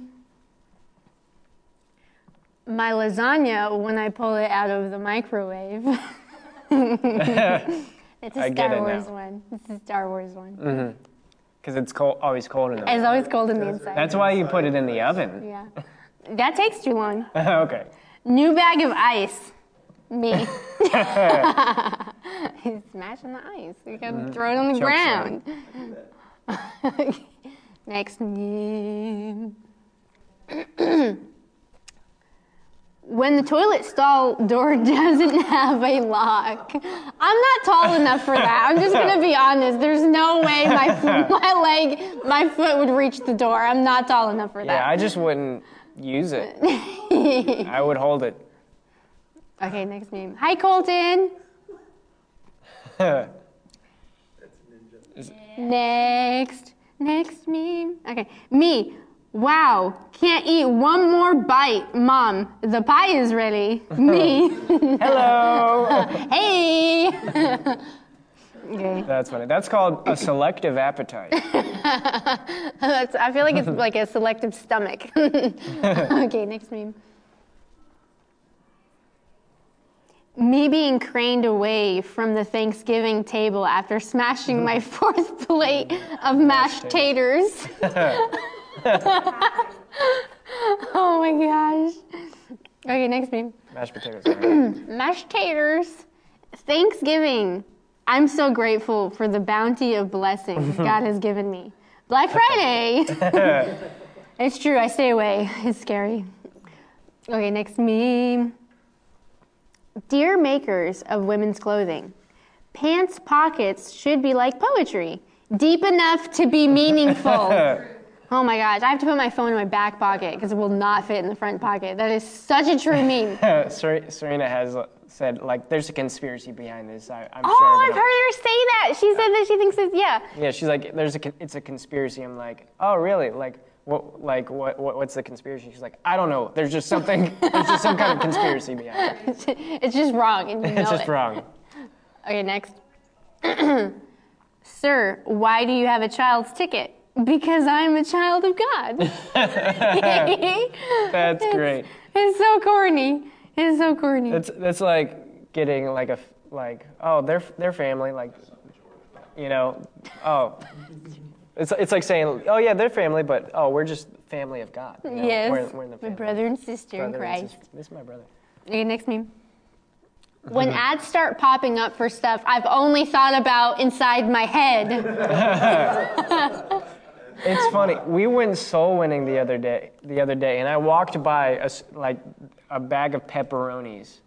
My lasagna when I pull it out of the microwave. It's a I Star Wars now. one. It's a Star Wars one. Mm-hmm. Because it's cold, always cold in the It's always cold in the inside. That's why you put it in the oven. yeah. That takes too long. okay. New bag of ice. Me. He's smashing the ice. You gotta throw it on the Choke ground. Next meme. when the toilet stall door doesn't have a lock. I'm not tall enough for that. I'm just gonna be honest. There's no way my my leg, my foot would reach the door. I'm not tall enough for that. Yeah. I just wouldn't use it. I would hold it. okay, next meme. Hi, Colton. Next, next meme. Okay, me. Wow, can't eat one more bite. Mom, the pie is ready. Me. Hello. hey. okay. That's funny. That's called a selective appetite. That's, I feel like it's like a selective stomach. okay, next meme. Me being craned away from the Thanksgiving table after smashing my mm-hmm. fourth plate of mashed taters. oh my gosh. Okay, next meme. Mashed potatoes. Mashed taters. Thanksgiving. I'm so grateful for the bounty of blessings God has given me. Black Friday. it's true, I stay away. It's scary. Okay, next meme. Dear makers of women's clothing, pants pockets should be like poetry, deep enough to be meaningful. Oh my gosh, I have to put my phone in my back pocket because it will not fit in the front pocket. That is such a true meme. Ser- Serena has uh, said like there's a conspiracy behind this. I, I'm Oh, sure. I've heard her say that. She said that she thinks it's yeah. Yeah, she's like, there's a, con- it's a conspiracy. I'm like, oh really? Like, what, like, what, what, what's the conspiracy? She's like, I don't know. There's just something. there's just some kind of conspiracy behind it. it's just wrong, and you know It's just it. wrong. Okay, next. Sir, why do you have a child's ticket? Because I'm a child of God. That's great. It's so corny. It's so corny. That's that's like getting like a like oh they're they're family like, you know, oh. It's, it's like saying, oh yeah, they're family, but oh, we're just family of God. you know? yes, we're, we're in the my family. brother and sister in Brother and Christ. sister. This is my brother. Okay, next meme. When ads start popping up for stuff I've only thought about inside my head. It's funny. We went soul winning the other day. The other day, and I walked by a like a bag of pepperonis,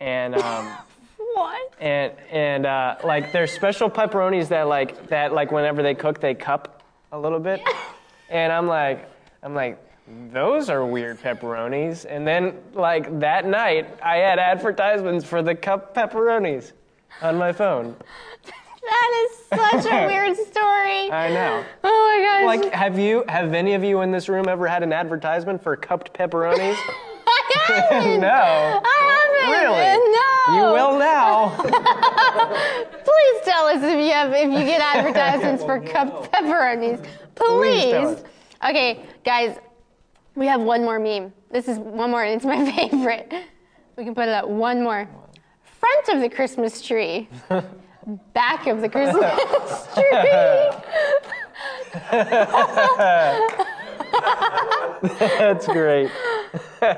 and um, what? and and uh, like there's special pepperonis that like that like whenever they cook they cup a little bit, and I'm like I'm like those are weird pepperonis. And then like that night I had advertisements for the cup pepperonis on my phone. That is such a weird story. I know. Oh my gosh. Like, have you, have any of you in this room ever had an advertisement for cupped pepperonis? I haven't. no. I haven't. Really? No. You will now. Please tell us if you have if you get advertisements for cup pepperonis. Please. Please. Okay, guys, we have one more meme. This is one more, and it's my favorite. We can put it up. One more. Front of the Christmas tree. Back of the Christmas tree. That's great.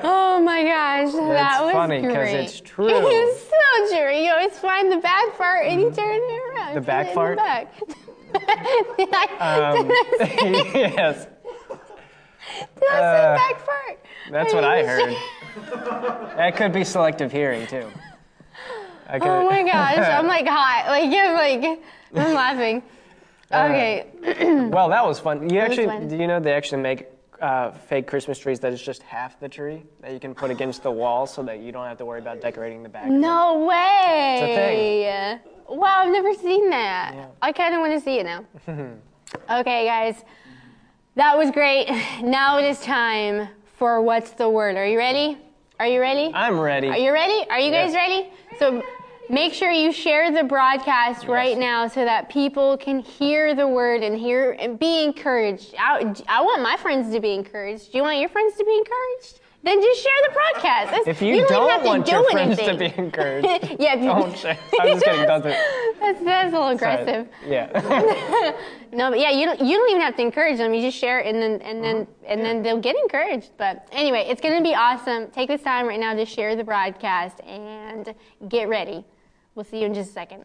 Oh my gosh, that was funny because it's true. It's so true. You always find the back part and you turn it around. The back it part? The back. did I, Um, did I say, yes, did I say uh, back part? that's what I heard. That could be selective hearing too. I Oh my gosh, I'm like hot. Like I'm like I'm laughing. Okay. well, that was fun. You actually, do you know they actually make uh, fake Christmas trees that is just half the tree that you can put against the wall so that you don't have to worry about decorating the back. No way. It's a thing. Wow, I've never seen that. Yeah. I kind of want to see it now. okay, guys. That was great. Now it is time for what's the word. Are you ready? Are you ready? I'm ready. Are you ready? Are you guys Yes. ready? So make sure you share the broadcast right now so that people can hear the word and hear and be encouraged. I, I want my friends to be encouraged. Do you want your friends to be encouraged? Then just share the broadcast. That's- If you, don't, don't, have want to your do friends anything. to be encouraged, yeah, you don't share. I'm just kidding. Don't. That's, that's a little aggressive. Yeah. No, but yeah, you don't, you don't even have to encourage them. You just share and then and then Uh-huh. and then they'll get encouraged. But anyway, it's gonna be awesome. Take this time right now to share the broadcast and get ready. We'll see you in just a second.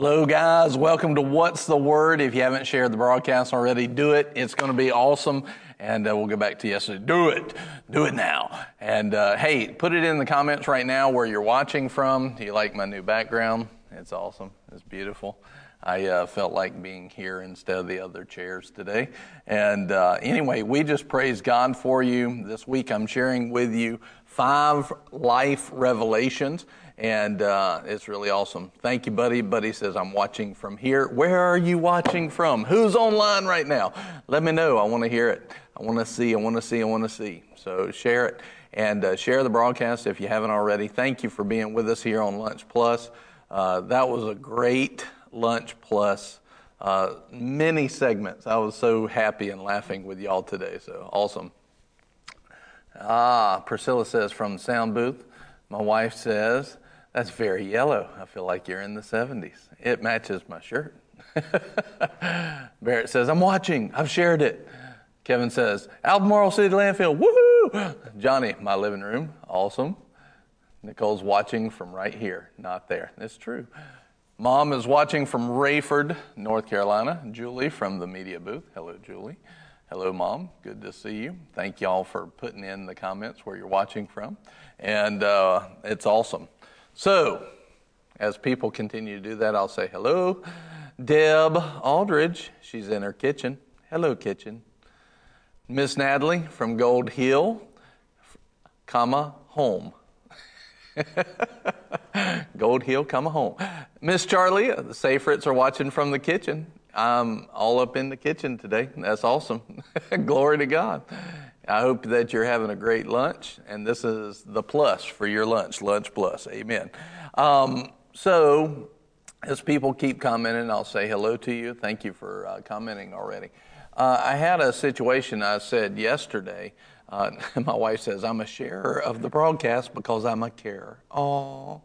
Hello, guys. Welcome to What's the Word. If you haven't shared the broadcast already, do it. It's going to be awesome. And uh, we'll get back to yesterday. Do it. Do it now. And uh, hey, put it in the comments right now where you're watching from. Do you like my new background? It's awesome. It's beautiful. I uh, felt like being here instead of the other chairs today. And uh, anyway, we just praise God for you. This week I'm sharing with you five life revelations, and uh, it's really awesome. Thank you, buddy. Buddy says, I'm watching from here. Where are you watching from? Who's online right now? Let me know. I want to hear it. I want to see, I want to see, I want to see. So share it and uh, share the broadcast if you haven't already. Thank you for being with us here on Lunch Plus. Uh, that was a great Lunch Plus. Uh, many segments. I was so happy and laughing with y'all today. So awesome. Ah, Priscilla says from the sound booth. My wife says, that's very yellow. I feel like you're in the 70s. It matches my shirt. Barrett says, I'm watching. I've shared it. Kevin says, Albemarle City Landfill. Woohoo! Johnny, my living room. Awesome. Nicole's watching from right here, not there. It's true. Mom is watching from Raeford, North Carolina. Julie from the media booth. Hello, Julie. Hello, Mom. Good to see you. Thank y'all for putting in the comments where you're watching from. And uh, it's awesome. So, as people continue to do that, I'll say hello. Deb Aldridge, she's in her kitchen. Hello, kitchen. Miss Natalie from Gold Hill, comma, home. Gold Hill, comma, home. Miss Charlie, the Safrits are watching from the kitchen. I'm all up in the kitchen today. That's awesome. Glory to God. I hope that you're having a great lunch, and this is the plus for your lunch, Lunch Plus. Amen. Um, so, as people keep commenting, I'll say hello to you. Thank you for uh, commenting already. Uh, I had a situation I said yesterday. Uh, my wife says, I'm a sharer of the broadcast because I'm a carer. Oh.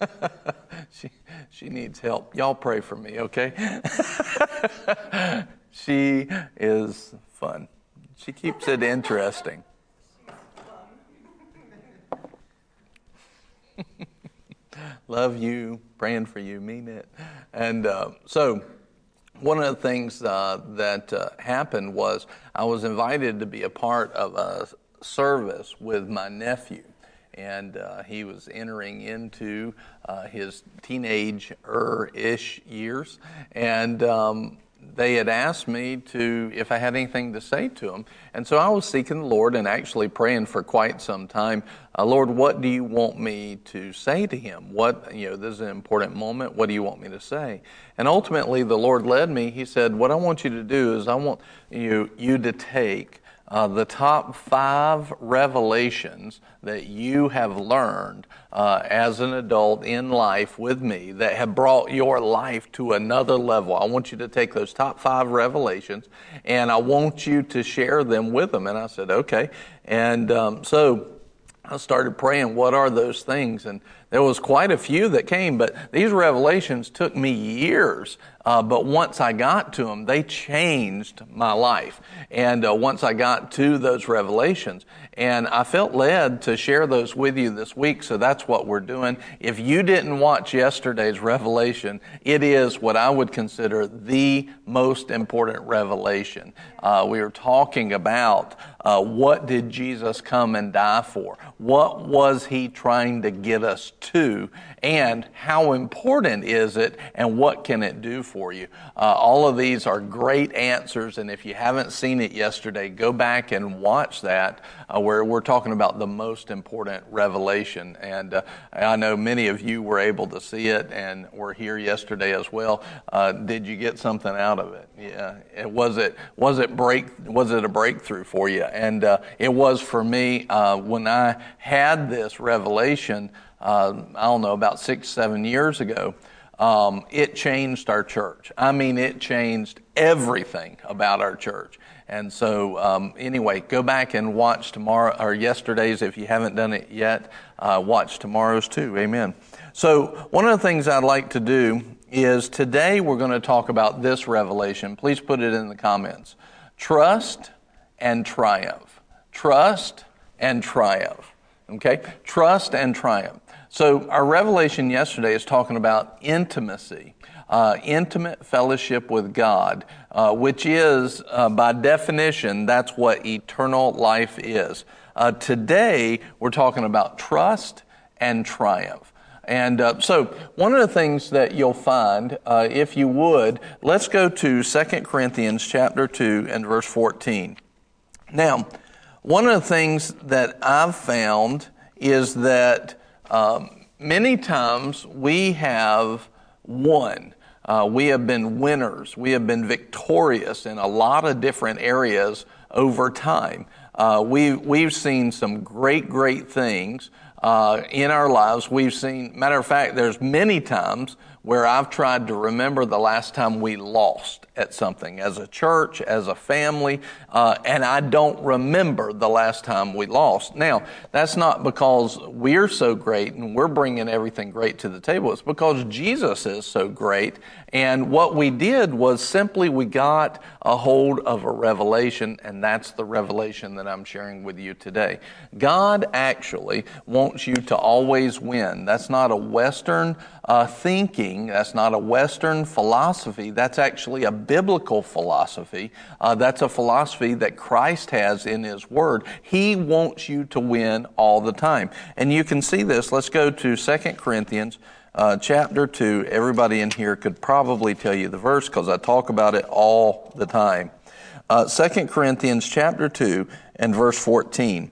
she, she needs help. Y'all pray for me, okay? she is fun. She keeps it interesting. Love you, praying for you, mean it. And uh, so, one of the things uh, that uh, happened was I was invited to be a part of a service with my nephew and uh, he was entering into uh, his teenage-ish years, and um, they had asked me to if I had anything to say to him, and so I was seeking the Lord and actually praying for quite some time. Uh, Lord, what do you want me to say to him? What you know, this is an important moment. What do you want me to say? And ultimately, the Lord led me. He said, "What I want you to do is I want you you to take." Uh, the top five revelations that you have learned uh, as an adult in life with me that have brought your life to another level. I want you to take those top five revelations and I want you to share them with them. And I said, okay. And um, so I started praying, what are those things? And there was quite a few that came, but these revelations took me years. Uh, but once I got to them, they changed my life. And uh, once I got to those revelations, and I felt led to share those with you this week, so that's what we're doing. If you didn't watch yesterday's revelation, it is what I would consider the most important revelation. Uh, we are talking about uh, what did Jesus come and die for? What was he trying to get us to? And how important is it and what can it do for you? Uh, all of these are great answers, and if you haven't seen it yesterday, go back and watch that uh, where we're talking about the most important revelation. And uh, I know many of you were able to see it and were here yesterday as well. Uh, did you get something out of it? Yeah. Was it was it break was it a breakthrough for you? And uh, it was for me uh, when I had this revelation. Uh, I don't know about six seven years ago. Um, it changed our church. I mean, it changed everything about our church. And so, um, anyway, go back and watch tomorrow or yesterday's if you haven't done it yet. Uh, watch tomorrow's too. Amen. So, one of the things I'd like to do is today we're going to talk about this revelation. Please put it in the comments. Trust and triumph. Trust and triumph. Okay? Trust and triumph. So, our revelation yesterday is talking about intimacy, uh, intimate fellowship with God, uh, which is, uh, by definition, that's what eternal life is. Uh, today, we're talking about trust and triumph. And uh, so, one of the things that you'll find, uh, if you would, let's go to 2 Corinthians chapter 2 and verse 14. Now, one of the things that I've found is that um, many times we have won. Uh, we have been winners. We have been victorious in a lot of different areas over time. Uh, we, we've seen some great, great things uh, in our lives. We've seen, matter of fact, there's many times where I've tried to remember the last time we lost at something as a church, as a family, uh, and I don't remember the last time we lost. Now, that's not because we're so great and we're bringing everything great to the table. It's because Jesus is so great. And what we did was simply we got a hold of a revelation, and that's the revelation that I'm sharing with you today. God actually wants you to always win. That's not a Western uh, thinking, that's not a Western philosophy. That's actually a biblical philosophy. Uh, that's a philosophy that Christ has in His Word. He wants you to win all the time. And you can see this. Let's go to 2 Corinthians. Uh, chapter 2, everybody in here could probably tell you the verse because I talk about it all the time. Uh, 2 Corinthians chapter 2 and verse 14.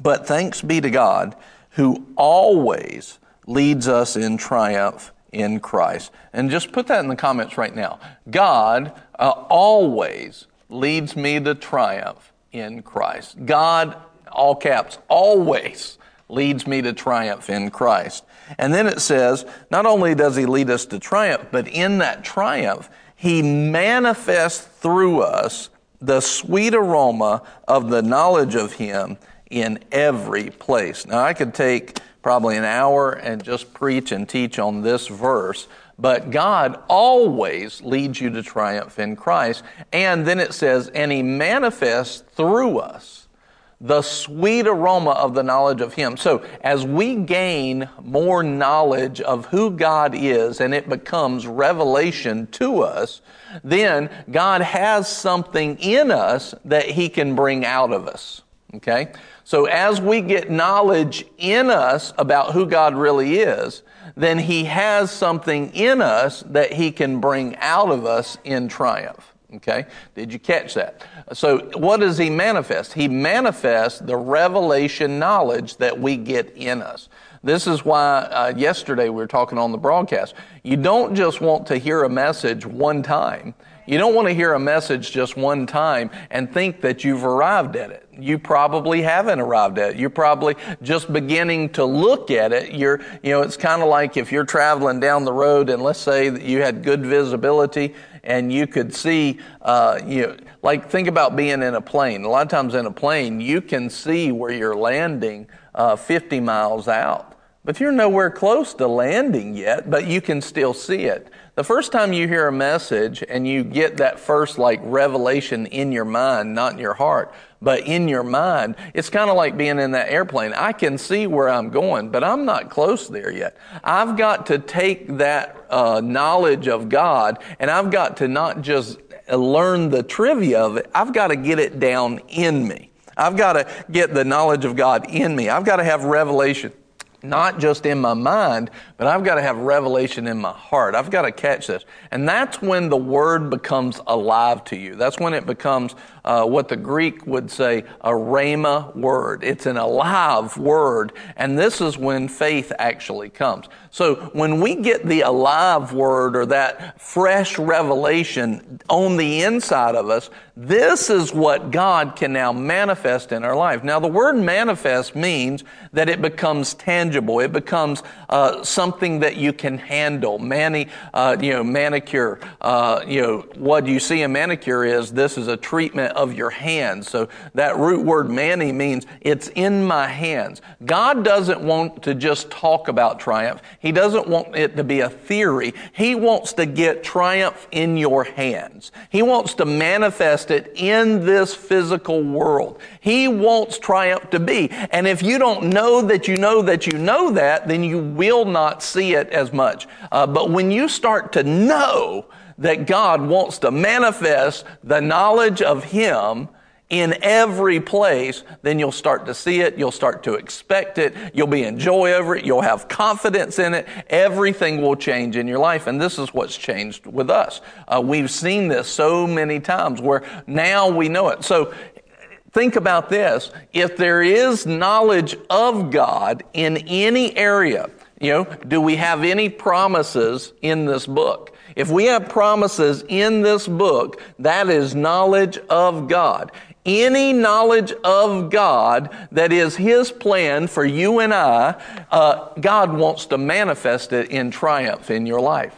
But thanks be to God who always leads us in triumph in Christ. And just put that in the comments right now. God uh, always leads me to triumph in Christ. God, all caps, always leads me to triumph in Christ. And then it says, not only does he lead us to triumph, but in that triumph, he manifests through us the sweet aroma of the knowledge of him in every place. Now, I could take probably an hour and just preach and teach on this verse. But God always leads you to triumph in Christ. And then it says, and He manifests through us the sweet aroma of the knowledge of Him. So as we gain more knowledge of who God is and it becomes revelation to us, then God has something in us that He can bring out of us. Okay? So as we get knowledge in us about who God really is, then He has something in us that He can bring out of us in triumph. Okay? Did you catch that? So, what does He manifest? He manifests the revelation knowledge that we get in us. This is why uh, yesterday we were talking on the broadcast. You don't just want to hear a message one time. You don't want to hear a message just one time and think that you've arrived at it. You probably haven't arrived at. You're probably just beginning to look at it. You're, you know, it's kind of like if you're traveling down the road and let's say that you had good visibility and you could see, uh, you know, like think about being in a plane. A lot of times in a plane, you can see where you're landing uh, 50 miles out. But you're nowhere close to landing yet, but you can still see it. The first time you hear a message and you get that first like revelation in your mind, not in your heart, but in your mind, it's kind of like being in that airplane. I can see where I'm going, but I'm not close there yet. I've got to take that uh, knowledge of God and I've got to not just learn the trivia of it, I've got to get it down in me. I've got to get the knowledge of God in me. I've got to have revelation not just in my mind, but I've got to have revelation in my heart. I've got to catch this. And that's when the word becomes alive to you. That's when it becomes uh, what the Greek would say a rhema word. It's an alive word. And this is when faith actually comes. So when we get the alive word or that fresh revelation on the inside of us, this is what God can now manifest in our life. Now, the word manifest means that it becomes tangible. It becomes uh, something that you can handle. Mani, uh, you know, manicure. Uh, you know, what you see in manicure is this is a treatment of your hands. So that root word mani means it's in my hands. God doesn't want to just talk about triumph. He doesn't want it to be a theory. He wants to get triumph in your hands. He wants to manifest it in this physical world. He wants triumph to be. And if you don't know that you know that you know that, then you will not see it as much. Uh, but when you start to know that God wants to manifest the knowledge of Him in every place, then you'll start to see it. You'll start to expect it. You'll be in joy over it. You'll have confidence in it. Everything will change in your life. And this is what's changed with us. Uh, we've seen this so many times where now we know it. So think about this. If there is knowledge of God in any area, you know, do we have any promises in this book? If we have promises in this book, that is knowledge of God. Any knowledge of God that is His plan for you and I, uh, God wants to manifest it in triumph in your life.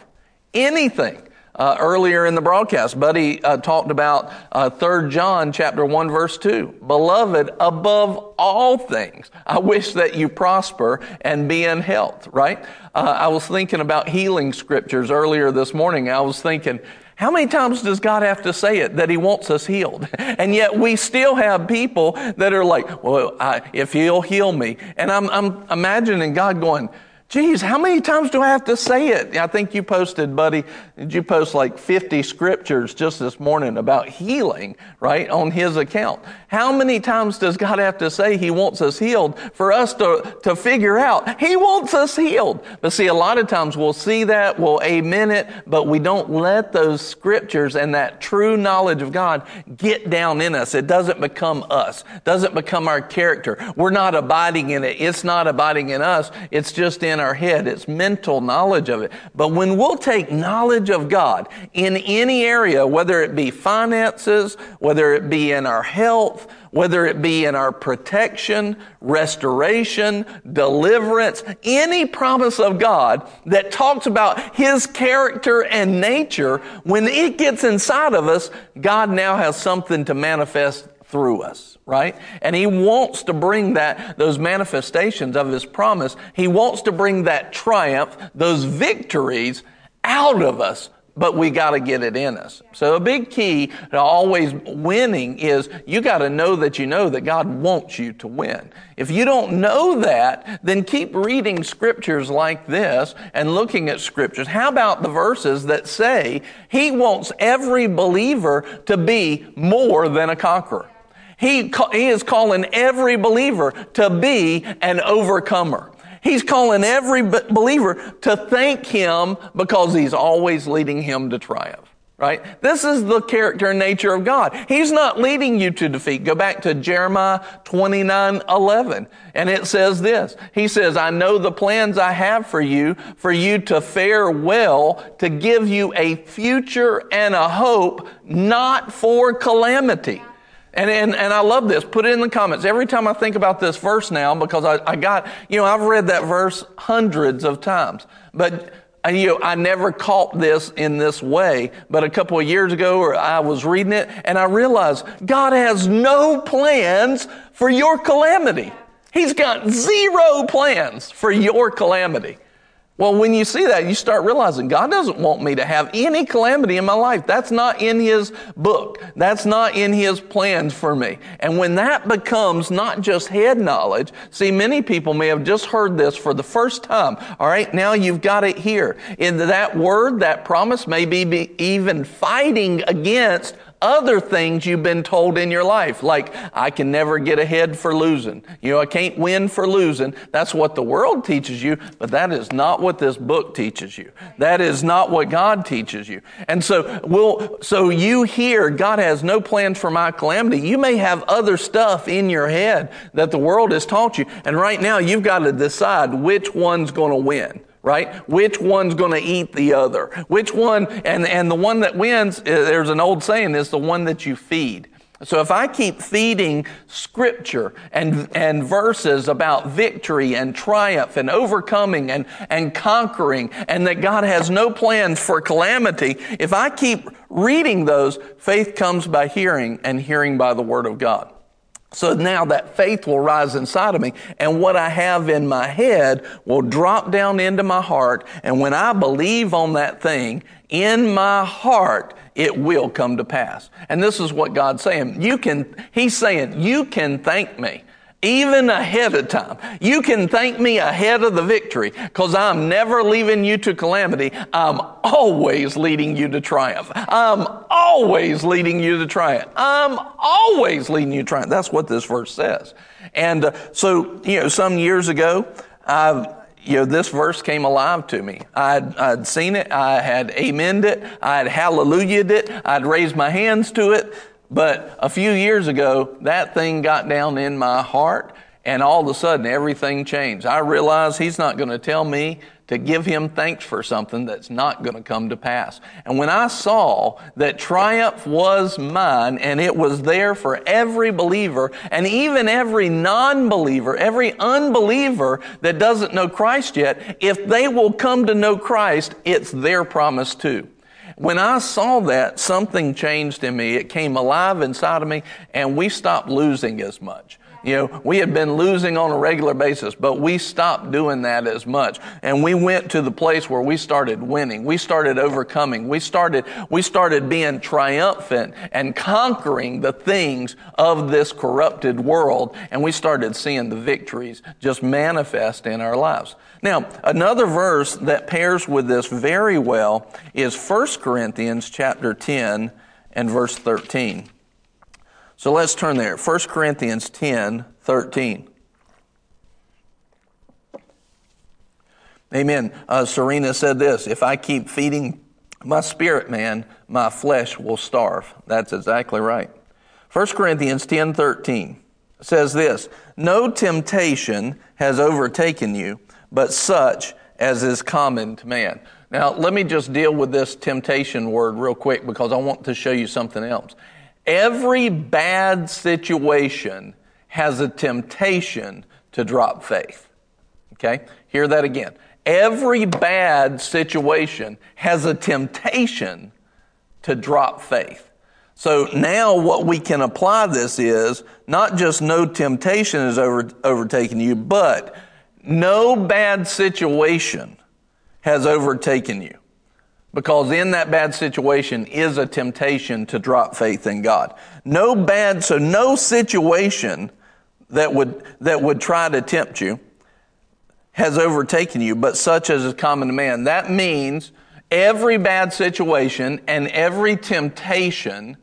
Anything. Uh, earlier in the broadcast, Buddy uh, talked about uh, 3 John chapter 1 verse 2. Beloved, above all things, I wish that you prosper and be in health, right? Uh, I was thinking about healing scriptures earlier this morning. I was thinking, how many times does God have to say it that He wants us healed? And yet we still have people that are like, well, I, if He'll heal me. And I'm, I'm imagining God going, Geez, how many times do I have to say it? I think you posted, buddy, did you post like 50 scriptures just this morning about healing, right, on his account? How many times does God have to say he wants us healed for us to, to figure out he wants us healed? But see, a lot of times we'll see that, we'll amen it, but we don't let those scriptures and that true knowledge of God get down in us. It doesn't become us, doesn't become our character. We're not abiding in it. It's not abiding in us. It's just in our head. It's mental knowledge of it. But when we'll take knowledge of God in any area, whether it be finances, whether it be in our health, whether it be in our protection, restoration, deliverance, any promise of God that talks about His character and nature, when it gets inside of us, God now has something to manifest through us, right? And he wants to bring that, those manifestations of his promise, he wants to bring that triumph, those victories out of us but we got to get it in us. So a big key to always winning is you got to know that you know that God wants you to win. If you don't know that, then keep reading scriptures like this and looking at scriptures. How about the verses that say he wants every believer to be more than a conqueror? He, he is calling every believer to be an overcomer. He's calling every believer to thank Him because He's always leading him to triumph. Right? This is the character and nature of God. He's not leading you to defeat. Go back to Jeremiah 29, 11. And it says this. He says, I know the plans I have for you, for you to fare well, to give you a future and a hope, not for calamity. And, and, and I love this. Put it in the comments. Every time I think about this verse now, because I, I got, you know, I've read that verse hundreds of times. But uh, you know, I never caught this in this way, but a couple of years ago, I was reading it and I realized God has no plans for your calamity. He's got zero plans for your calamity. Well, when you see that, you start realizing God doesn't want me to have any calamity in my life. That's not in His book. That's not in His plans for me. And when that becomes not just head knowledge, see, many people may have just heard this for the first time. All right, now you've got it here. In that word, that promise may be even fighting against other things you've been told in your life, like, I can never get ahead for losing. You know, I can't win for losing. That's what the world teaches you, but that is not what this book teaches you. That is not what God teaches you. And so, we'll, so you hear God has no plans for my calamity. You may have other stuff in your head that the world has taught you, and right now you've got to decide which one's going to win right? Which one's going to eat the other? Which one, and, and the one that wins, uh, there's an old saying, is the one that you feed. So if I keep feeding scripture and, and verses about victory and triumph and overcoming and, and conquering and that God has no plans for calamity, if I keep reading those, faith comes by hearing, and hearing by the Word of God. So now that faith will rise inside of me, and what I have in my head will drop down into my heart. And when I believe on that thing in my heart, it will come to pass. And this is what God's saying. You can, He's saying, you can thank me even ahead of time. You can thank me ahead of the victory because I'm never leaving you to calamity. I'm always leading you to triumph. I'm always leading you to triumph. I'm always leading you to triumph. That's what this verse says. And uh, so, you know, some years ago, I've, you know, this verse came alive to me. I'd, I'd seen it. I had amened it. I'd hallelujah'd it. I'd raised my hands to it. But a few years ago, that thing got down in my heart, and all of a sudden everything changed. I realized He's not going to tell me to give Him thanks for something that's not going to come to pass. And when I saw that triumph was mine, and it was there for every believer, and even every non believer, every unbeliever that doesn't know Christ yet, if they will come to know Christ, it's their promise too. When I saw that, something changed in me. It came alive inside of me, and we stopped losing as much. You know, we had been losing on a regular basis, but we stopped doing that as much. And we went to the place where we started winning. We started overcoming. We started, we started being triumphant and conquering the things of this corrupted world. And we started seeing the victories just manifest in our lives. Now, another verse that pairs with this very well is 1 Corinthians chapter 10 and verse 13. So let's turn there. 1 Corinthians 10, 13. Amen. Uh, Serena said this If I keep feeding my spirit man, my flesh will starve. That's exactly right. 1 Corinthians 10, 13 says this No temptation has overtaken you but such as is common to man. Now, let me just deal with this temptation word real quick because I want to show you something else. Every bad situation has a temptation to drop faith. Okay? Hear that again. Every bad situation has a temptation to drop faith. So now what we can apply this is not just no temptation is over, overtaking you, but no bad situation has overtaken you. Because in that bad situation is a temptation to drop faith in God. No bad, so no situation that would, that would try to tempt you has overtaken you, but such as is common to man. That means every bad situation and every temptation,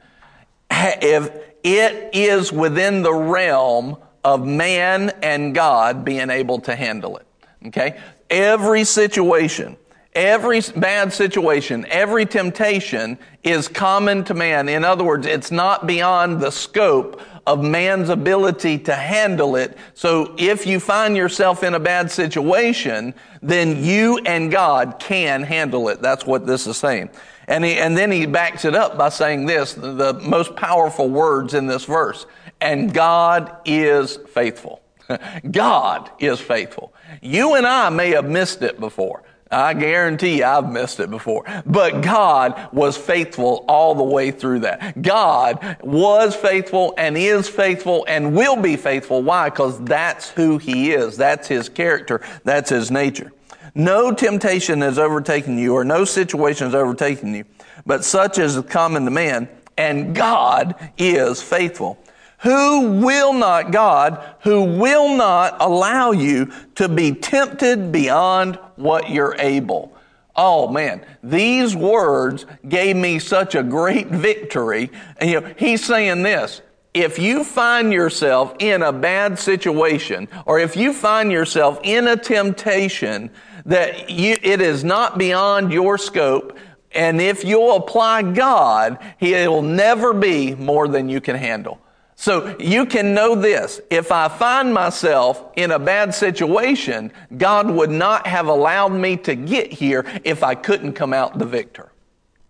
if it is within the realm of man and God being able to handle it. Okay? Every situation, every bad situation, every temptation is common to man. In other words, it's not beyond the scope of man's ability to handle it. So if you find yourself in a bad situation, then you and God can handle it. That's what this is saying. And, he, and then he backs it up by saying this, the most powerful words in this verse and God is faithful. God is faithful. You and I may have missed it before. I guarantee you I've missed it before. But God was faithful all the way through that. God was faithful and is faithful and will be faithful. Why? Because that's who He is. That's His character. That's His nature. No temptation has overtaken you or no situation has overtaken you, but such as is common to man, and God is faithful who will not, God, who will not allow you to be tempted beyond what you're able. Oh man, these words gave me such a great victory. And you know, he's saying this. If you find yourself in a bad situation, or if you find yourself in a temptation that you, it is not beyond your scope, and if you'll apply God, He will never be more than you can handle. So you can know this. If I find myself in a bad situation, God would not have allowed me to get here if I couldn't come out the victor.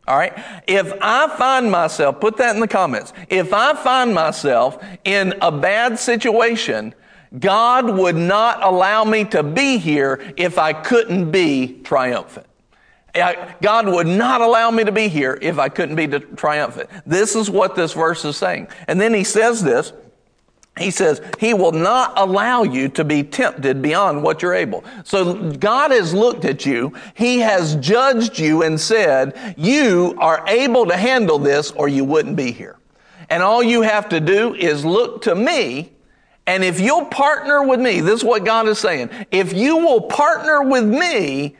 All right. If I find myself, put that in the comments. If I find myself in a bad situation, God would not allow me to be here if I couldn't be triumphant. I, God would not allow me to be here if I couldn't be triumphant. This is what this verse is saying. And then he says this. He says, He will not allow you to be tempted beyond what you're able. So God has looked at you. He has judged you and said, You are able to handle this or you wouldn't be here. And all you have to do is look to me. And if you'll partner with me, this is what God is saying. If you will partner with me,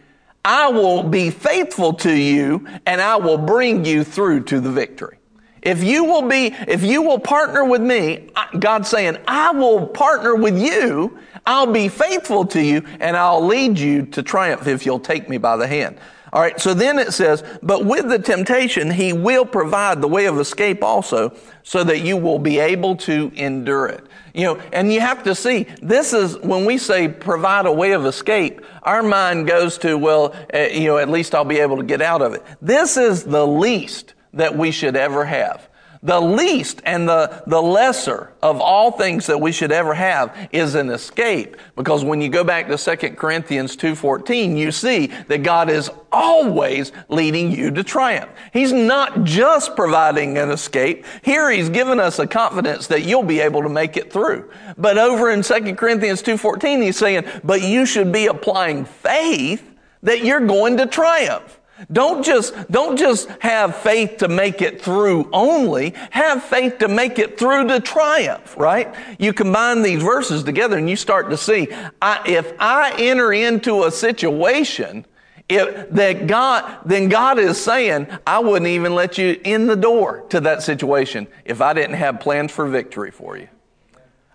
I will be faithful to you and I will bring you through to the victory. If you will be, if you will partner with me, God's saying, I will partner with you. I'll be faithful to you and I'll lead you to triumph if you'll take me by the hand. All right. So then it says, but with the temptation, he will provide the way of escape also so that you will be able to endure it. You know, and you have to see, this is when we say provide a way of escape, our mind goes to, well, uh, you know, at least I'll be able to get out of it. This is the least that we should ever have. The least and the, the lesser of all things that we should ever have is an escape. Because when you go back to 2 Corinthians 2.14, you see that God is always leading you to triumph. He's not just providing an escape. Here he's given us a confidence that you'll be able to make it through. But over in 2 Corinthians 2.14, he's saying, but you should be applying faith that you're going to triumph. Don't just, don't just have faith to make it through only. Have faith to make it through to triumph, right? You combine these verses together and you start to see, I, if I enter into a situation, if, that God, then God is saying, I wouldn't even let you in the door to that situation if I didn't have plans for victory for you.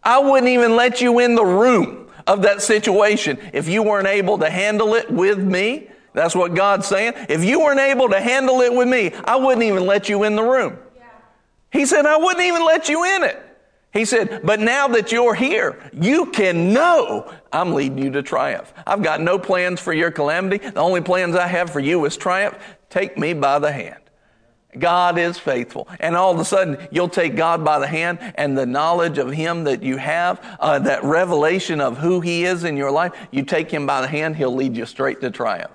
I wouldn't even let you in the room of that situation if you weren't able to handle it with me that's what God's saying. If you weren't able to handle it with me, I wouldn't even let you in the room. He said, I wouldn't even let you in it. He said, but now that you're here, you can know I'm leading you to triumph. I've got no plans for your calamity. The only plans I have for you is triumph. Take me by the hand. God is faithful. And all of a sudden, you'll take God by the hand and the knowledge of Him that you have, uh, that revelation of who He is in your life, you take Him by the hand, He'll lead you straight to triumph.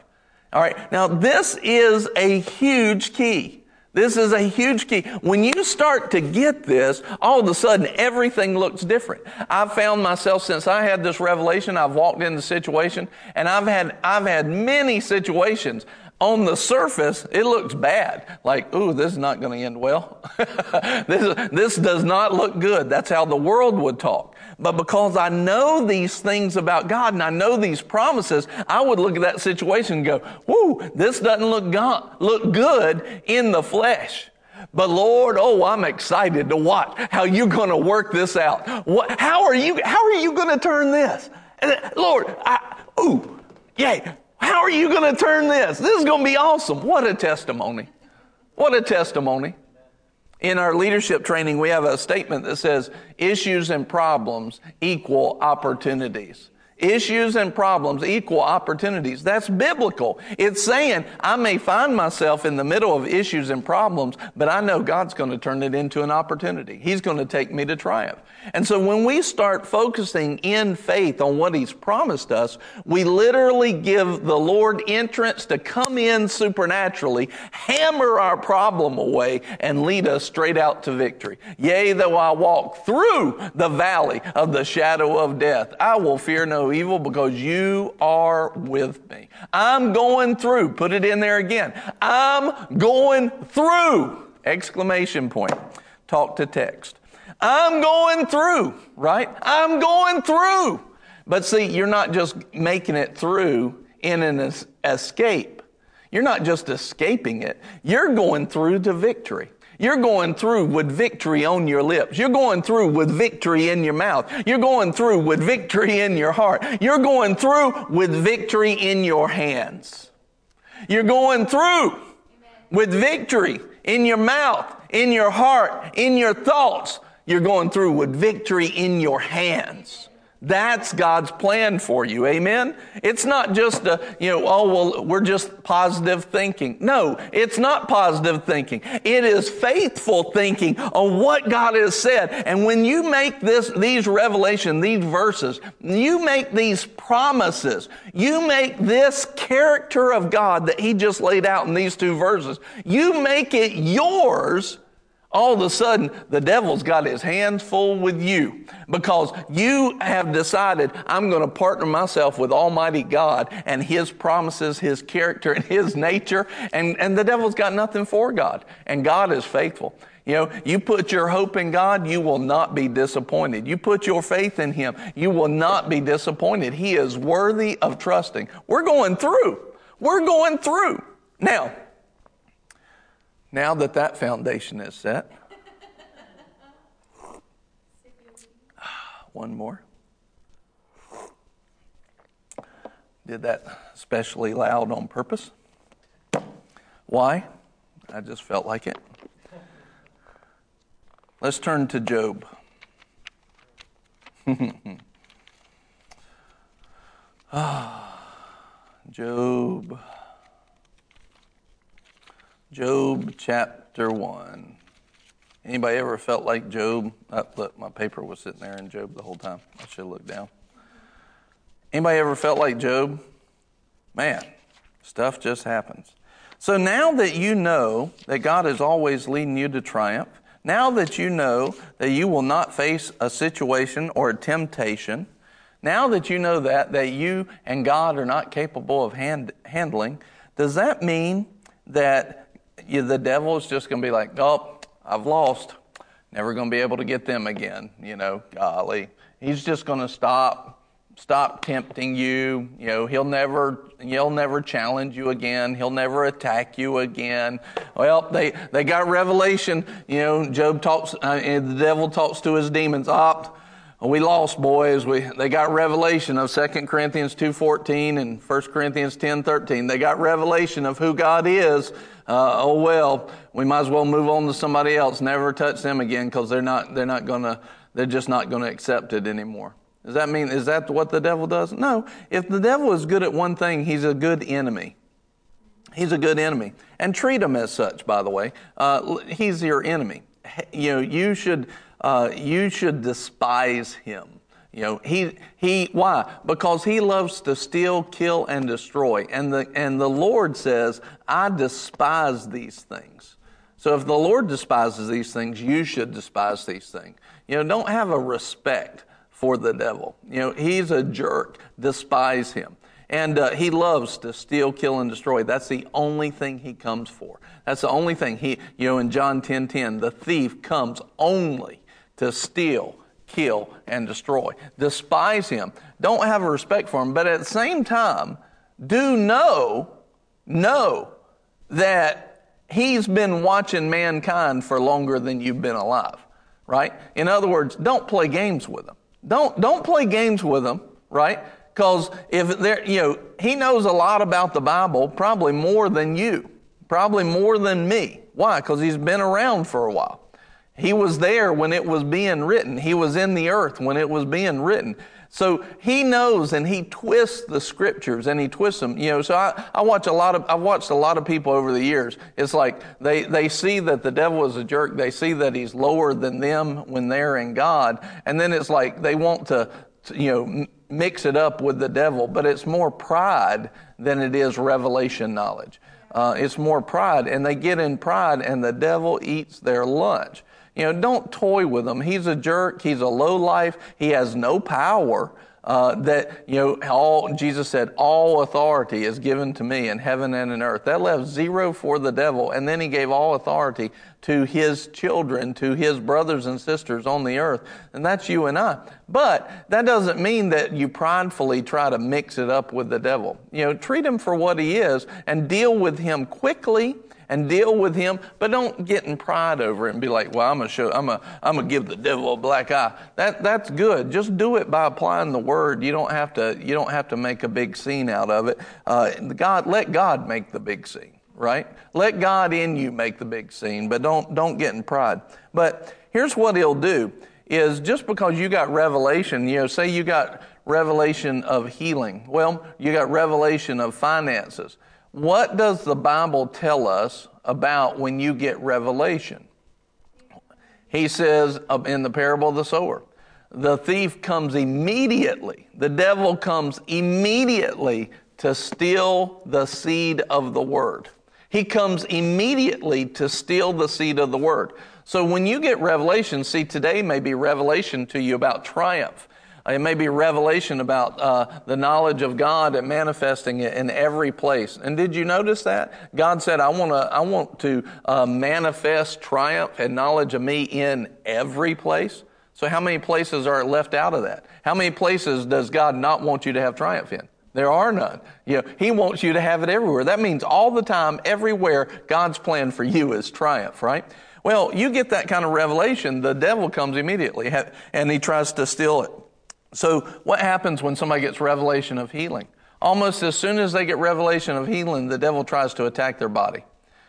All right. Now, this is a huge key. This is a huge key. When you start to get this, all of a sudden everything looks different. I've found myself since I had this revelation, I've walked in the situation and I've had, I've had many situations on the surface, it looks bad. Like, ooh, this is not going to end well. this, this does not look good. That's how the world would talk. But because I know these things about God and I know these promises, I would look at that situation and go, whoo, this doesn't look, God, look good in the flesh. But Lord, oh, I'm excited to watch how you're going to work this out. What, how are you, how are you going to turn this? And, Lord, I, ooh, yay. How are you going to turn this? This is going to be awesome. What a testimony. What a testimony. In our leadership training, we have a statement that says issues and problems equal opportunities. Issues and problems equal opportunities. That's biblical. It's saying I may find myself in the middle of issues and problems, but I know God's going to turn it into an opportunity. He's going to take me to triumph. And so when we start focusing in faith on what He's promised us, we literally give the Lord entrance to come in supernaturally, hammer our problem away, and lead us straight out to victory. Yea, though I walk through the valley of the shadow of death, I will fear no evil because you are with me. I'm going through. Put it in there again. I'm going through. Exclamation point. Talk to text. I'm going through, right? I'm going through. But see, you're not just making it through in an escape. You're not just escaping it. You're going through to victory. You're going through with victory on your lips. You're going through with victory in your mouth. You're going through with victory in your heart. You're going through with victory in your hands. You're going through with victory in your mouth, in your heart, in your thoughts. You're going through with victory in your hands. That's God's plan for you. Amen? It's not just a, you know, oh, well, we're just positive thinking. No, it's not positive thinking. It is faithful thinking on what God has said. And when you make this, these revelation, these verses, you make these promises, you make this character of God that He just laid out in these two verses, you make it yours all of a sudden the devil's got his hands full with you because you have decided I'm going to partner myself with Almighty God and His promises, His character, and His nature. And, and the devil's got nothing for God. And God is faithful. You know, you put your hope in God, you will not be disappointed. You put your faith in Him, you will not be disappointed. He is worthy of trusting. We're going through. We're going through. Now, now that that foundation is set, one more. Did that especially loud on purpose. Why? I just felt like it. Let's turn to Job. ah, Job. Job chapter 1. Anybody ever felt like Job? Oh, look, my paper was sitting there in Job the whole time. I should have looked down. Anybody ever felt like Job? Man, stuff just happens. So now that you know that God is always leading you to triumph, now that you know that you will not face a situation or a temptation, now that you know that that you and God are not capable of hand, handling, does that mean that you, the devil is just going to be like, oh, I've lost. Never going to be able to get them again. You know, golly. He's just going to stop, stop tempting you. You know, he'll never, he'll never challenge you again. He'll never attack you again. Well, they, they got revelation. You know, Job talks, uh, the devil talks to his demons. Opt. We lost boys we they got revelation of 2 corinthians 2.14 and 1 corinthians 10.13 they got revelation of who god is uh, oh well, we might as well move on to somebody else. Never touch them again because they're not they're not gonna they're just not gonna accept it anymore. Does that mean is that what the devil does? No. If the devil is good at one thing, he's a good enemy. He's a good enemy, and treat him as such. By the way, uh, he's your enemy. You know you should uh, you should despise him. You know, he, he, why? Because he loves to steal, kill, and destroy. And the, and the Lord says, I despise these things. So if the Lord despises these things, you should despise these things. You know, don't have a respect for the devil. You know, he's a jerk. Despise him. And uh, he loves to steal, kill, and destroy. That's the only thing he comes for. That's the only thing he, you know, in John 10 10, the thief comes only to steal, kill, and destroy. Despise him. Don't have a respect for him. But at the same time, do know, know that he's been watching mankind for longer than you've been alive. Right? In other words, don't play games with him. Don't, don't play games with him, right? Because if there, you know, he knows a lot about the Bible, probably more than you, probably more than me. Why? Because he's been around for a while. He was there when it was being written. He was in the earth when it was being written. So he knows and he twists the scriptures and he twists them. You know, so I, I watch a lot of, I've watched a lot of people over the years. It's like they, they see that the devil is a jerk. They see that he's lower than them when they're in God. And then it's like they want to, you know, mix it up with the devil, but it's more pride than it is revelation knowledge. Uh, it's more pride, and they get in pride, and the devil eats their lunch. You know, don't toy with him. He's a jerk. He's a low life. He has no power. Uh, that you know, all Jesus said, all authority is given to me in heaven and in earth. That left zero for the devil, and then he gave all authority to his children, to his brothers and sisters on the earth, and that's you and I. But that doesn't mean that you pridefully try to mix it up with the devil. You know, treat him for what he is and deal with him quickly and deal with him, but don't get in pride over it and be like, well, I'm gonna show, I'm gonna, I'm gonna give the devil a black eye. That, that's good. Just do it by applying the word. You don't have to, you don't have to make a big scene out of it. Uh, God, let God make the big scene, right? Let God in you make the big scene, but don't, don't get in pride. But here's what he'll do. is just because you got revelation, you know, say you got revelation of healing. Well, you got revelation of finances. What does the Bible tell us about when you get revelation? He says in the parable of the sower, the thief comes immediately, the devil comes immediately to steal the seed of the word. He comes immediately to steal the seed of the word. So when you get revelation, see, today may be revelation to you about triumph. It may be revelation about uh, the knowledge of God and manifesting it in every place. And did you notice that? God said, I, wanna, I want to uh, manifest triumph and knowledge of me in every place. So how many places are left out of that? How many places does God not want you to have triumph in? There are none. You know, he wants you to have it everywhere. That means all the time, everywhere, God's plan for you is triumph, right? Well, you get that kind of revelation, the devil comes immediately and he tries to steal it. So, what happens when somebody gets revelation of healing? Almost as soon as they get revelation of healing, the devil tries to attack their body.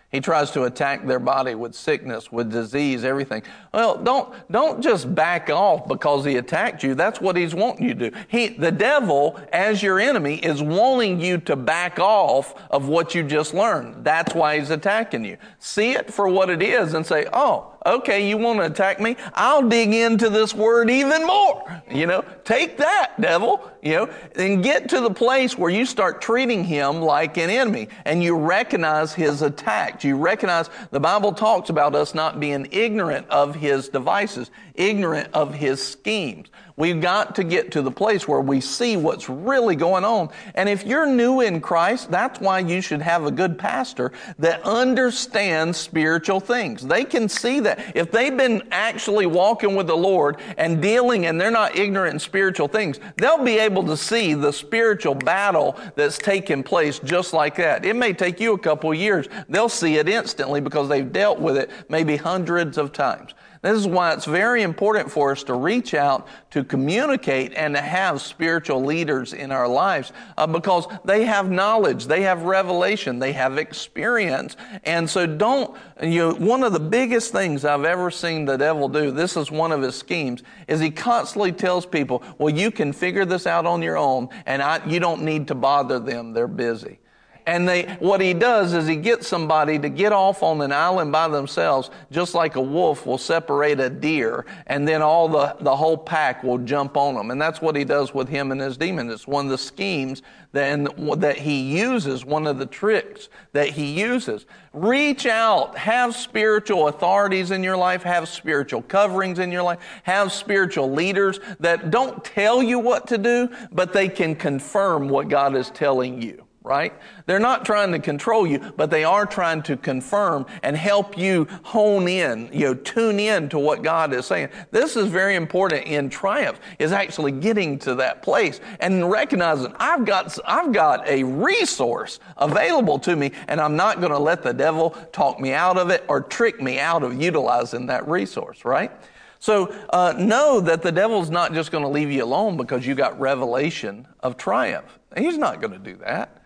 He tries to attack their body with sickness, with disease, everything. Well, don't, don't just back off because he attacked you. That's what he's wanting you to do. He, the devil, as your enemy, is wanting you to back off of what you just learned. That's why he's attacking you. See it for what it is and say, oh, okay, you want to attack me? I'll dig into this word even more. You know, take that, devil, you know, and get to the place where you start treating him like an enemy and you recognize his attack. You recognize the Bible talks about us not being ignorant of his devices, ignorant of his schemes. We've got to get to the place where we see what's really going on. And if you're new in Christ, that's why you should have a good pastor that understands spiritual things. They can see that. If they've been actually walking with the Lord and dealing and they're not ignorant in spiritual things, they'll be able to see the spiritual battle that's taking place just like that. It may take you a couple years. They'll see it instantly because they've dealt with it maybe hundreds of times. This is why it's very important for us to reach out, to communicate, and to have spiritual leaders in our lives uh, because they have knowledge, they have revelation, they have experience. And so don't, you know, one of the biggest things I've ever seen the devil do, this is one of his schemes, is he constantly tells people, well, you can figure this out on your own and I, you don't need to bother them, they're busy. And they, what he does is he gets somebody to get off on an island by themselves, just like a wolf will separate a deer, and then all the, the whole pack will jump on them. And that's what he does with him and his demon. It's one of the schemes that, that he uses, one of the tricks that he uses. Reach out, have spiritual authorities in your life, have spiritual coverings in your life, have spiritual leaders that don't tell you what to do, but they can confirm what God is telling you right? They're not trying to control you, but they are trying to confirm and help you hone in, you know, tune in to what God is saying. This is very important in triumph, is actually getting to that place and recognizing I've got, I've got a resource available to me and I'm not going to let the devil talk me out of it or trick me out of utilizing that resource, right? So uh, know that the devil's not just going to leave you alone because you got revelation of triumph. He's not going to do that.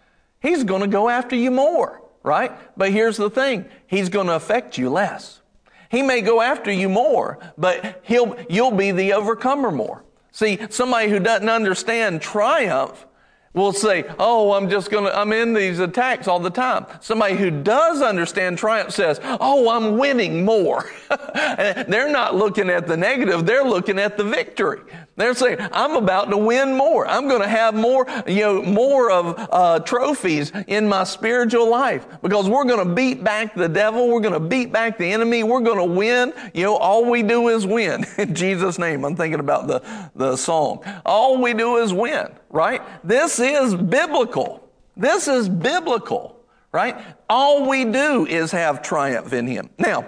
He's going to go after you more, right? But here's the thing. He's going to affect you less. He may go after you more, but he'll, you'll be the overcomer more. See, somebody who doesn't understand triumph will say, Oh, I'm just gonna, I'm in these attacks all the time. Somebody who does understand triumph says, Oh, I'm winning more. they're not looking at the negative, they're looking at the victory. They're saying, I'm about to win more. I'm going to have more, you know, more of uh, trophies in my spiritual life because we're going to beat back the devil. We're going to beat back the enemy. We're going to win. You know, all we do is win. In Jesus' name, I'm thinking about the, the song. All we do is win, right? This is biblical. This is biblical, right? All we do is have triumph in Him. Now,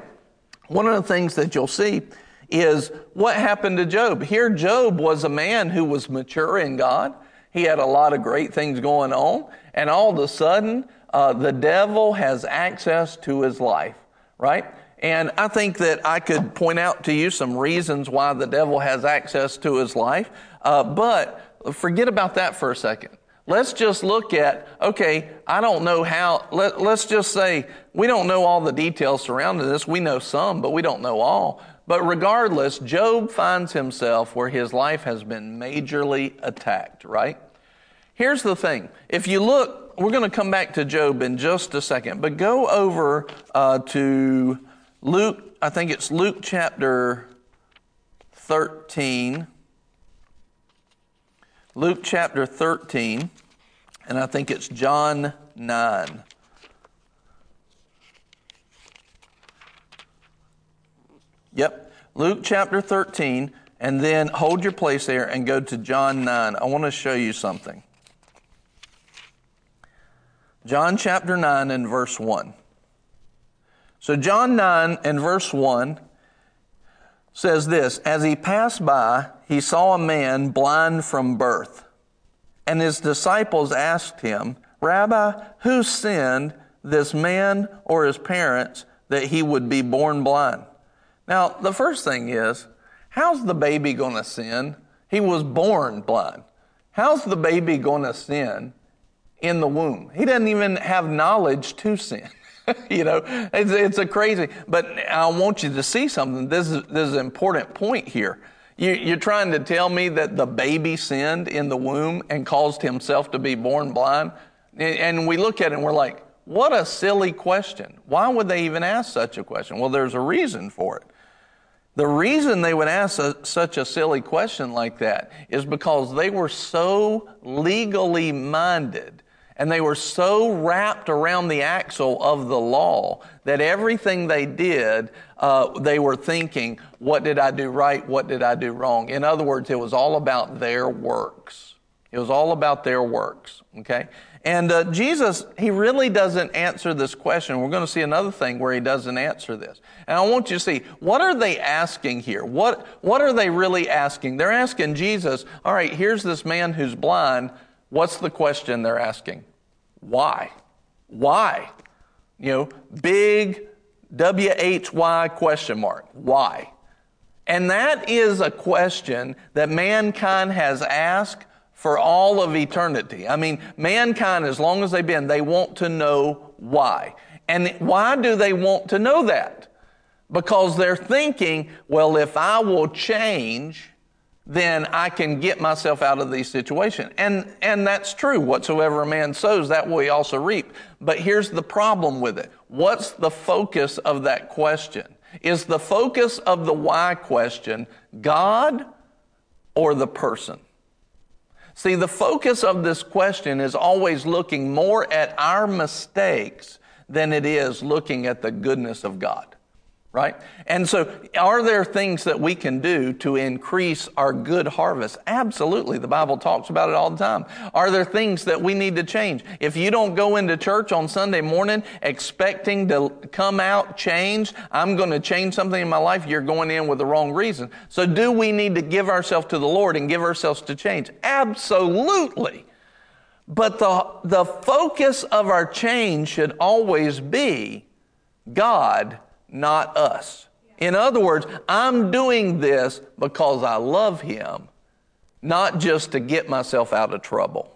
one of the things that you'll see is what happened to Job. Here, Job was a man who was mature in God. He had a lot of great things going on, and all of a sudden, uh, the devil has access to his life, right? And I think that I could point out to you some reasons why the devil has access to his life, uh, but forget about that for a second. Let's just look at, okay, I don't know how, let, us just say we don't know all the details surrounding this. We know some, but we don't know all. But regardless, Job finds himself where his life has been majorly attacked, right? Here's the thing. If you look, we're going to come back to Job in just a second, but go over uh, to Luke, I think it's Luke chapter 13. Luke chapter 13, and I think it's John 9. Yep. Luke chapter 13, and then hold your place there and go to John 9. I want to show you something. John chapter 9 and verse 1. So, John 9 and verse 1 says this As he passed by, he saw a man blind from birth. And his disciples asked him, Rabbi, who sinned, this man or his parents, that he would be born blind? Now, the first thing is, how's the baby going to sin? He was born blind. How's the baby going to sin in the womb? He doesn't even have knowledge to sin. you know, it's, it's, a crazy, but I want you to see something. This is, this is an important point here. You, you're trying to tell me that the baby sinned in the womb and caused himself to be born blind? And we look at it and we're like, what a silly question. Why would they even ask such a question? Well, there's a reason for it. The reason they would ask a, such a silly question like that is because they were so legally minded and they were so wrapped around the axle of the law that everything they did, uh, they were thinking, what did I do right? What did I do wrong? In other words, it was all about their works. It was all about their works, okay? And uh, Jesus, he really doesn't answer this question. We're going to see another thing where he doesn't answer this. And I want you to see, what are they asking here? What, what are they really asking? They're asking Jesus, all right, here's this man who's blind. What's the question they're asking? Why? Why? You know, big W H Y question mark. Why? And that is a question that mankind has asked for all of eternity. I mean, mankind, as long as they've been, they want to know why. And why do they want to know that? Because they're thinking, well, if I will change, then I can get myself out of these situations. And, and that's true. Whatsoever a man sows, that will he also reap. But here's the problem with it. What's the focus of that question? Is the focus of the why question God or the person? See, the focus of this question is always looking more at our mistakes than it is looking at the goodness of God right? And so, are there things that we can do to increase our good harvest? Absolutely. The Bible talks about it all the time. Are there things that we need to change? If you don't go into church on Sunday morning expecting to come out changed, I'm going to change something in my life, you're going in with the wrong reason. So, do we need to give ourselves to the Lord and give ourselves to change? Absolutely. But the, the focus of our change should always be God not us. In other words, I'm doing this because I love Him, not just to get myself out of trouble.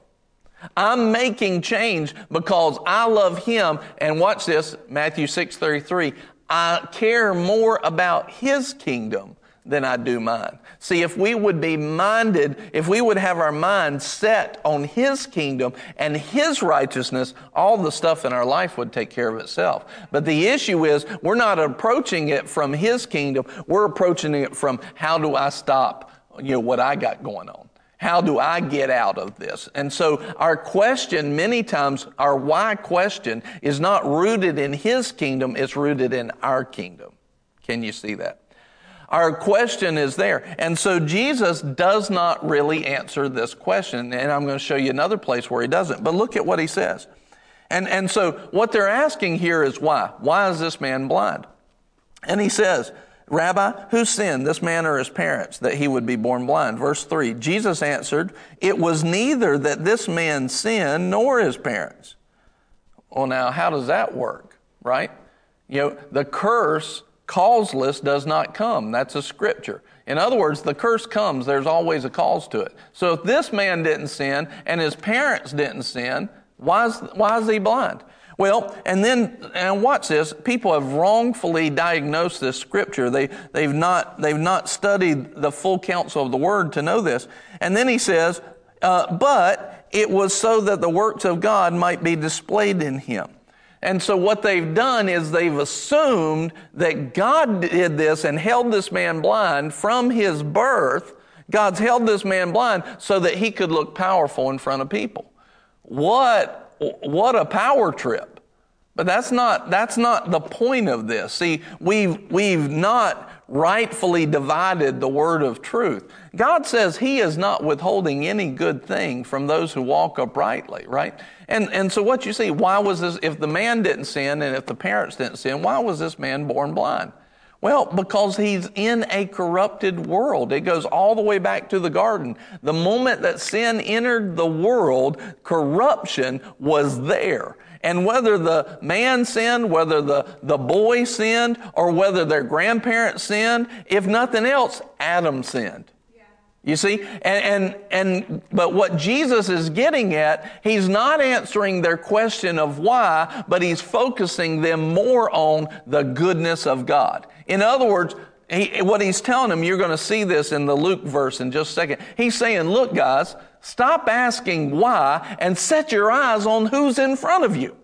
I'm making change because I love Him. And watch this, Matthew 6 33. I care more about His kingdom than I do mine. See, if we would be minded, if we would have our mind set on His kingdom and His righteousness, all the stuff in our life would take care of itself. But the issue is, we're not approaching it from His kingdom. We're approaching it from how do I stop, you know, what I got going on? How do I get out of this? And so our question, many times, our why question is not rooted in His kingdom, it's rooted in our kingdom. Can you see that? Our question is there. And so Jesus does not really answer this question. And I'm going to show you another place where he doesn't. But look at what he says. And, and so what they're asking here is why? Why is this man blind? And he says, Rabbi, who sinned, this man or his parents, that he would be born blind? Verse 3 Jesus answered, It was neither that this man sinned nor his parents. Well, now, how does that work, right? You know, the curse causeless does not come. That's a scripture. In other words, the curse comes, there's always a cause to it. So if this man didn't sin and his parents didn't sin, why is, why is he blind? Well, and then, and watch this. People have wrongfully diagnosed this scripture. They, they've not, they've not studied the full counsel of the word to know this. And then he says, uh, but it was so that the works of God might be displayed in him. And so what they've done is they've assumed that God did this and held this man blind from his birth. God's held this man blind so that he could look powerful in front of people. What, what a power trip. But that's not, that's not the point of this. See, we've, we've not rightfully divided the word of truth. God says He is not withholding any good thing from those who walk uprightly, right? And, and so what you see, why was this, if the man didn't sin and if the parents didn't sin, why was this man born blind? Well, because he's in a corrupted world. It goes all the way back to the garden. The moment that sin entered the world, corruption was there. And whether the man sinned, whether the, the boy sinned, or whether their grandparents sinned, if nothing else, Adam sinned. You see? And, and, and, but what Jesus is getting at, he's not answering their question of why, but he's focusing them more on the goodness of God. In other words, he, what he's telling them, you're going to see this in the Luke verse in just a second. He's saying, look, guys, stop asking why and set your eyes on who's in front of you.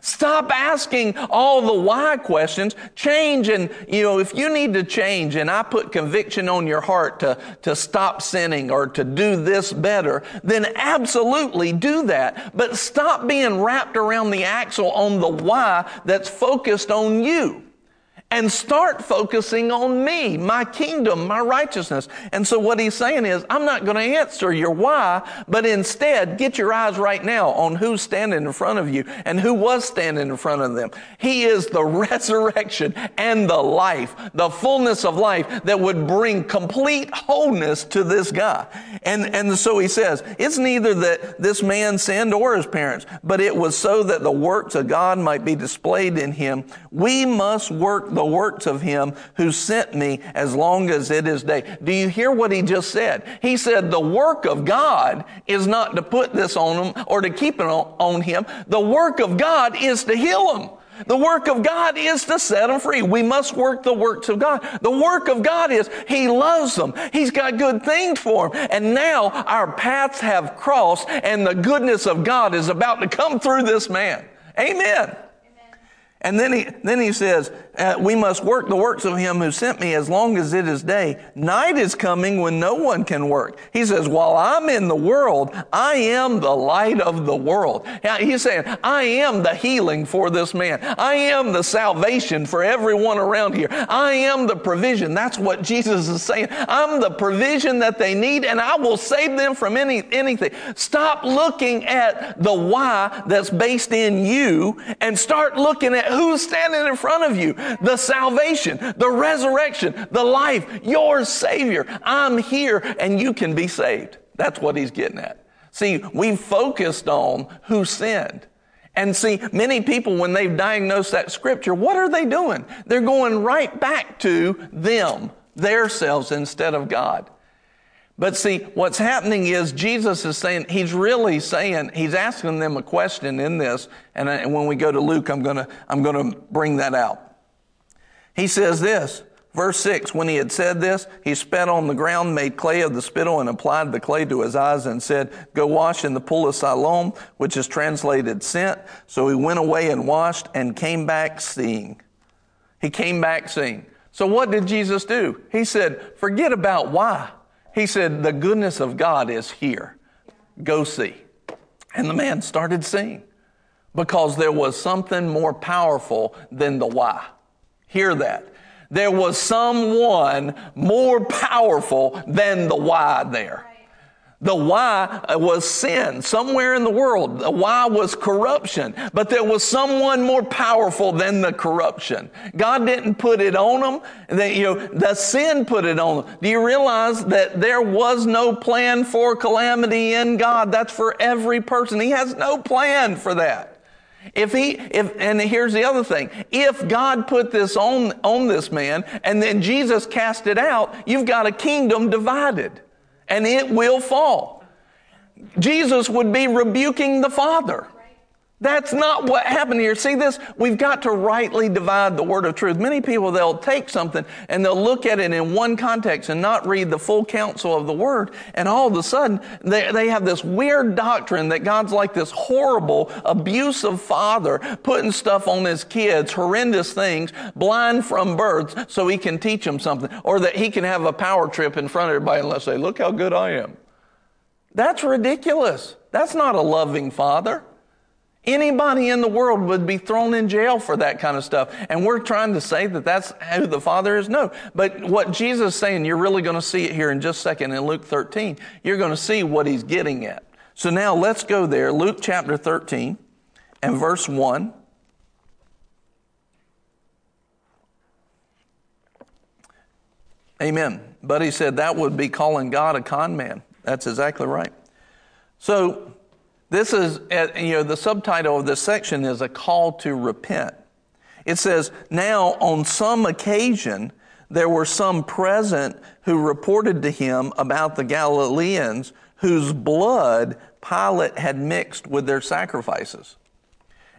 Stop asking all the why questions. Change and, you know, if you need to change and I put conviction on your heart to, to stop sinning or to do this better, then absolutely do that. But stop being wrapped around the axle on the why that's focused on you and start focusing on me, my kingdom, my righteousness. And so what he's saying is, I'm not going to answer your why, but instead get your eyes right now on who's standing in front of you and who was standing in front of them. He is the resurrection and the life, the fullness of life that would bring complete wholeness to this guy. And, and so he says, it's neither that this man sinned or his parents, but it was so that the works of God might be displayed in him. We must work the the works of him who sent me as long as it is day. Do you hear what he just said? He said the work of God is not to put this on him or to keep it on him. The work of God is to heal him. The work of God is to set them free. We must work the works of God. The work of God is He loves them. He's got good things for them. And now our paths have crossed and the goodness of God is about to come through this man. Amen. And then he, then he says, uh, we must work the works of him who sent me as long as it is day. Night is coming when no one can work. He says, while I'm in the world, I am the light of the world. He's saying, I am the healing for this man. I am the salvation for everyone around here. I am the provision. That's what Jesus is saying. I'm the provision that they need and I will save them from any, anything. Stop looking at the why that's based in you and start looking at who's standing in front of you the salvation, the resurrection, the life, your Savior. I'm here and you can be saved. That's what he's getting at. See, we focused on who sinned. And see, many people, when they've diagnosed that scripture, what are they doing? They're going right back to them, their selves, instead of God. But see, what's happening is Jesus is saying, he's really saying, he's asking them a question in this. And, I, and when we go to Luke, I'm going to, I'm going to bring that out. He says this, verse 6 When he had said this, he spat on the ground, made clay of the spittle, and applied the clay to his eyes, and said, Go wash in the pool of Siloam, which is translated sent. So he went away and washed and came back seeing. He came back seeing. So what did Jesus do? He said, Forget about why. He said, The goodness of God is here. Go see. And the man started seeing because there was something more powerful than the why. Hear that. There was someone more powerful than the why there. The why uh, was sin somewhere in the world. The why was corruption, but there was someone more powerful than the corruption. God didn't put it on them. You know, the sin put it on them. Do you realize that there was no plan for calamity in God? That's for every person. He has no plan for that. If he, if, and here's the other thing. If God put this on, on this man and then Jesus cast it out, you've got a kingdom divided and it will fall. Jesus would be rebuking the Father. That's not what happened here. See this? We've got to rightly divide the word of truth. Many people, they'll take something and they'll look at it in one context and not read the full counsel of the word. And all of a sudden, they, they have this weird doctrine that God's like this horrible, abusive father putting stuff on his kids, horrendous things, blind from birth, so he can teach them something. Or that he can have a power trip in front of everybody and let's say, look how good I am. That's ridiculous. That's not a loving father. Anybody in the world would be thrown in jail for that kind of stuff. And we're trying to say that that's who the Father is? No. But what Jesus is saying, you're really going to see it here in just a second in Luke 13. You're going to see what he's getting at. So now let's go there. Luke chapter 13 and verse 1. Amen. But he said that would be calling God a con man. That's exactly right. So this is, uh, you know, the subtitle of this section is a call to repent. It says, Now on some occasion, there were some present who reported to him about the Galileans whose blood Pilate had mixed with their sacrifices.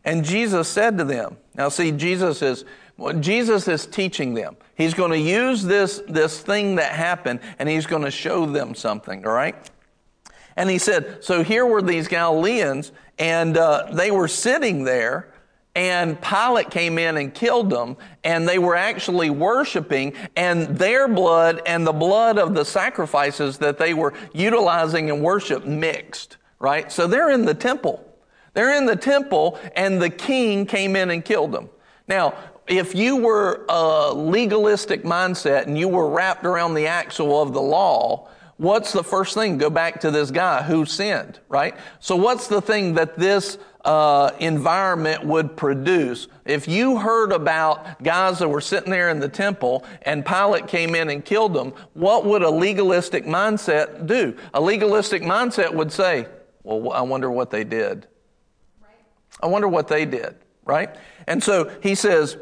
And Jesus said to them, now see, Jesus is, well, Jesus is teaching them. He's going to use this, this thing that happened and he's going to show them something, all right? And he said, So here were these Galileans, and uh, they were sitting there, and Pilate came in and killed them, and they were actually worshiping, and their blood and the blood of the sacrifices that they were utilizing in worship mixed, right? So they're in the temple. They're in the temple, and the king came in and killed them. Now, if you were a legalistic mindset and you were wrapped around the axle of the law, what's the first thing? Go back to this guy who sinned, right? So what's the thing that this uh, environment would produce? If you heard about guys that were sitting there in the temple and Pilate came in and killed them, what would a legalistic mindset do? A legalistic mindset would say, well, I wonder what they did. I wonder what they did, right? And so he says,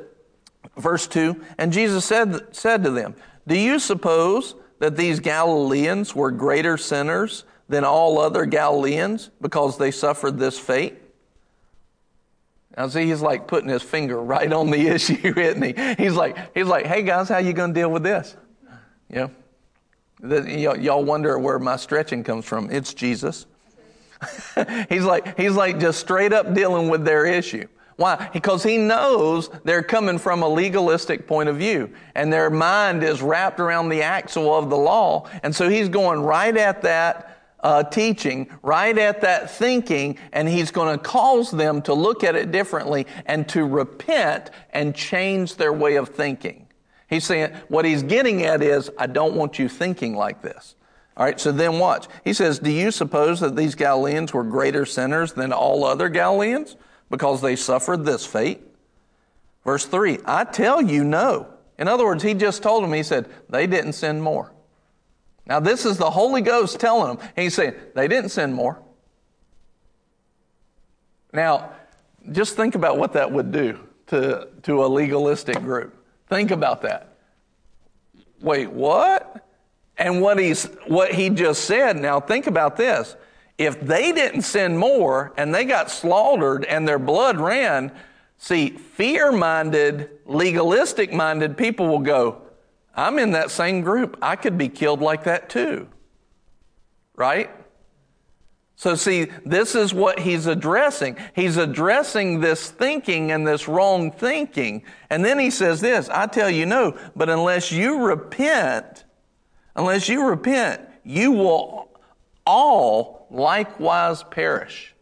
verse 2, and Jesus said, said to them, Do you suppose that these Galileans were greater sinners than all other Galileans because they suffered this fate? Now see, he's like putting his finger right on the issue, isn't he? He's like, he's like, hey guys, how you to deal with this? Know, y'all wonder where my stretching comes from. It's Jesus. he's like, he's like just straight up dealing with their issue. Why? Because he knows they're coming from a legalistic point of view and their mind is wrapped around the axle of the law. And so he's going right at that uh, teaching, right at that thinking, and he's going to cause them to look at it differently and to repent and change their way of thinking. He's saying, what he's getting at is, I don't want you thinking like this. All right, so then watch. He says, Do you suppose that these Galileans were greater sinners than all other Galileans? Because they suffered this fate? Verse 3 I tell you, no. In other words, he just told them, he said, they didn't sin more. Now, this is the Holy Ghost telling them. He's saying, they didn't sin more. Now, just think about what that would do to, to a legalistic group. Think about that. Wait, what? And what he's what he just said, now think about this if they didn't sin more and they got slaughtered and their blood ran, see, fear minded, legalistic minded people will go, I'm in that same group. I could be killed like that too. Right? So, see, this is what he's addressing. He's addressing this thinking and this wrong thinking. And then he says this I tell you no, but unless you repent, unless you repent, you will all likewise perish.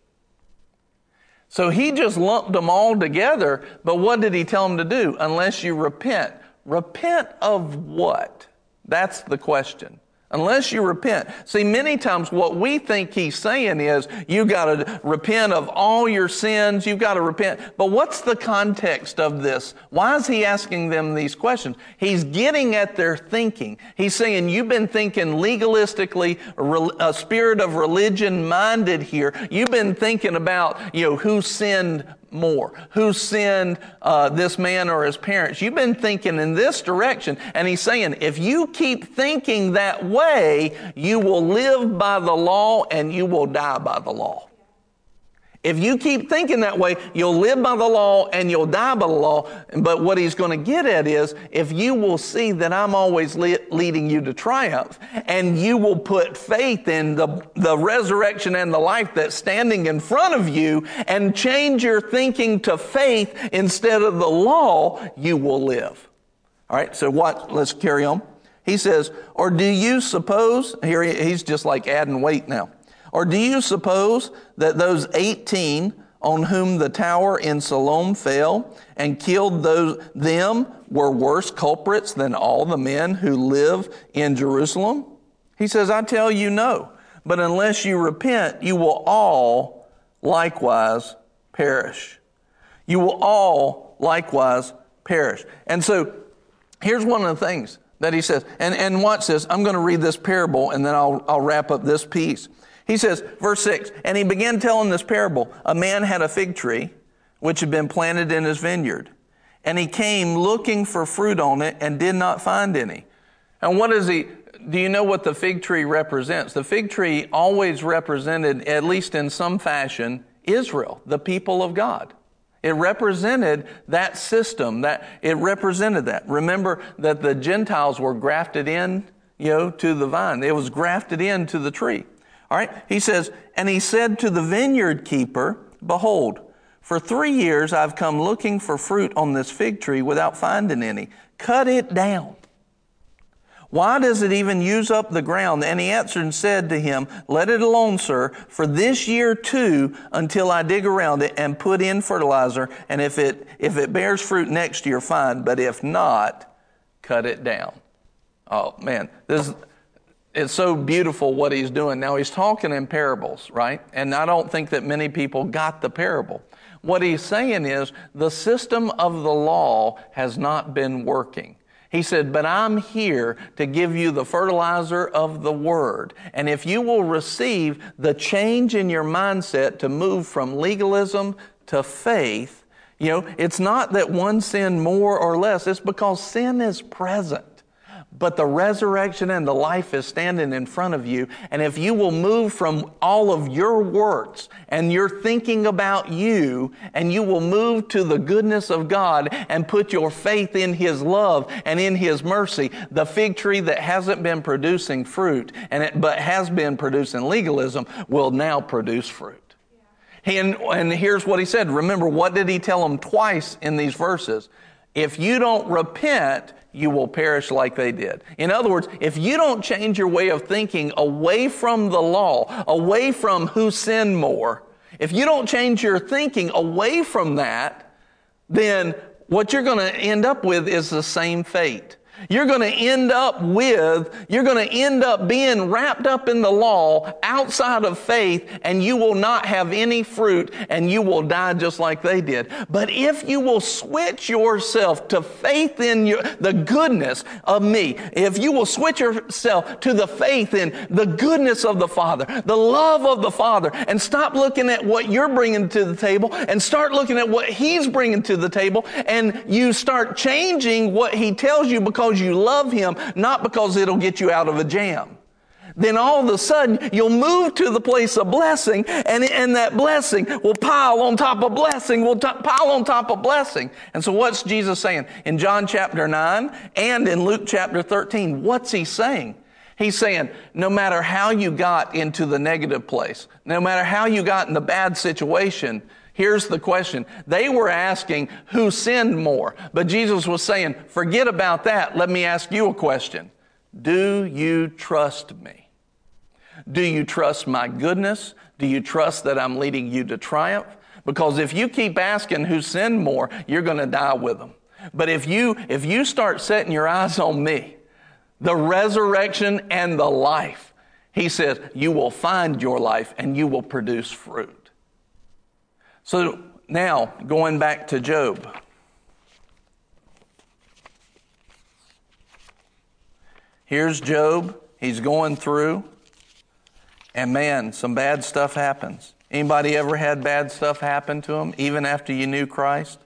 So he just lumped them all together, but what did he tell them to do? Unless you repent. Repent of what? That's the question unless you repent. See, many times what we think he's saying is you got to repent of all your sins. You've got to repent. But what's the context of this? Why is he asking them these questions? He's getting at their thinking. He's saying you've been thinking legalistically, a spirit of religion minded here. You've been thinking about, you know, who sinned more? Who sinned uh, this man or his parents? You've been thinking in this direction. And he's saying, if you keep thinking that way, you will live by the law and you will die by the law. If you keep thinking that way, you'll live by the law and you'll die by the law. But what he's going to get at is if you will see that I'm always le- leading you to triumph and you will put faith in the, the resurrection and the life that's standing in front of you and change your thinking to faith instead of the law, you will live. All right, so what? Let's carry on. He says, Or do you suppose, here he's just like adding weight now. Or do you suppose that those 18 on whom the tower in Siloam fell and killed those, them were worse culprits than all the men who live in Jerusalem? He says, I tell you no. But unless you repent, you will all likewise perish. You will all likewise perish. And so here's one of the things that he says. And, and watch this. I'm going to read this parable and then I'll, I'll wrap up this piece. He says, verse 6, and he began telling this parable. A man had a fig tree which had been planted in his vineyard, and he came looking for fruit on it and did not find any. And what is he? Do you know what the fig tree represents? The fig tree always represented, at least in some fashion, Israel, the people of God. It represented that system, that it represented that. Remember that the Gentiles were grafted in, you know, to the vine. It was grafted into the tree. All right. He says, and he said to the vineyard keeper, behold, for three years I've come looking for fruit on this fig tree without finding any. Cut it down. Why does it even use up the ground? And he answered and said to him, Let it alone, sir, for this year too, until I dig around it and put in fertilizer. And if it, if it bears fruit next year, fine. But if not, cut it down. Oh man, this, it's so beautiful what he's doing. Now he's talking in parables, right? And I don't think that many people got the parable. What he's saying is the system of the law has not been working. He said, But I'm here to give you the fertilizer of the word. And if you will receive the change in your mindset to move from legalism to faith, you know, it's not that one sin more or less, it's because sin is present but the resurrection and the life is standing in front of you. And if you will move from all of your works and you're thinking about you, and you will move to the goodness of God and put your faith in His love and in His mercy, the fig tree that hasn't been producing fruit and it, but has been producing legalism will now produce fruit. And, and here's what he said. Remember, what did he tell them twice in these verses? If you don't repent, you will perish like they did. In other words, if you don't change your way of thinking away from the law, away from who sinned more, if you don't change your thinking away from that, then what you're going to end up with is the same fate. You're going to end up with, you're going to end up being wrapped up in the law outside of faith, and you will not have any fruit, and you will die just like they did. But if you will switch yourself to faith in your, the goodness of me, if you will switch yourself to the faith in the goodness of the Father, the love of the Father, and stop looking at what you're bringing to the table and start looking at what He's bringing to the table, and you start changing what He tells you because because you love Him, not because it'll get you out of a jam. Then all of a sudden you'll move to the place of blessing and, and that blessing will pile on top of blessing, will t- pile on top of blessing. And so what's Jesus saying? In John chapter 9 and in Luke chapter 13, what's He saying? He's saying, no matter how you got into the negative place, no matter how you got in the bad situation, Here's the question. They were asking who sinned more, but Jesus was saying, forget about that. Let me ask you a question. Do you trust me? Do you trust my goodness? Do you trust that I'm leading you to triumph? Because if you keep asking who sinned more, you're going to die with them. But if you, if you start setting your eyes on me, the resurrection and the life, he says, you will find your life and you will produce fruit. So now, going back to Job. Here's Job. He's going through, and man, some bad stuff happens. Anybody ever had bad stuff happen to them, even after you knew Christ?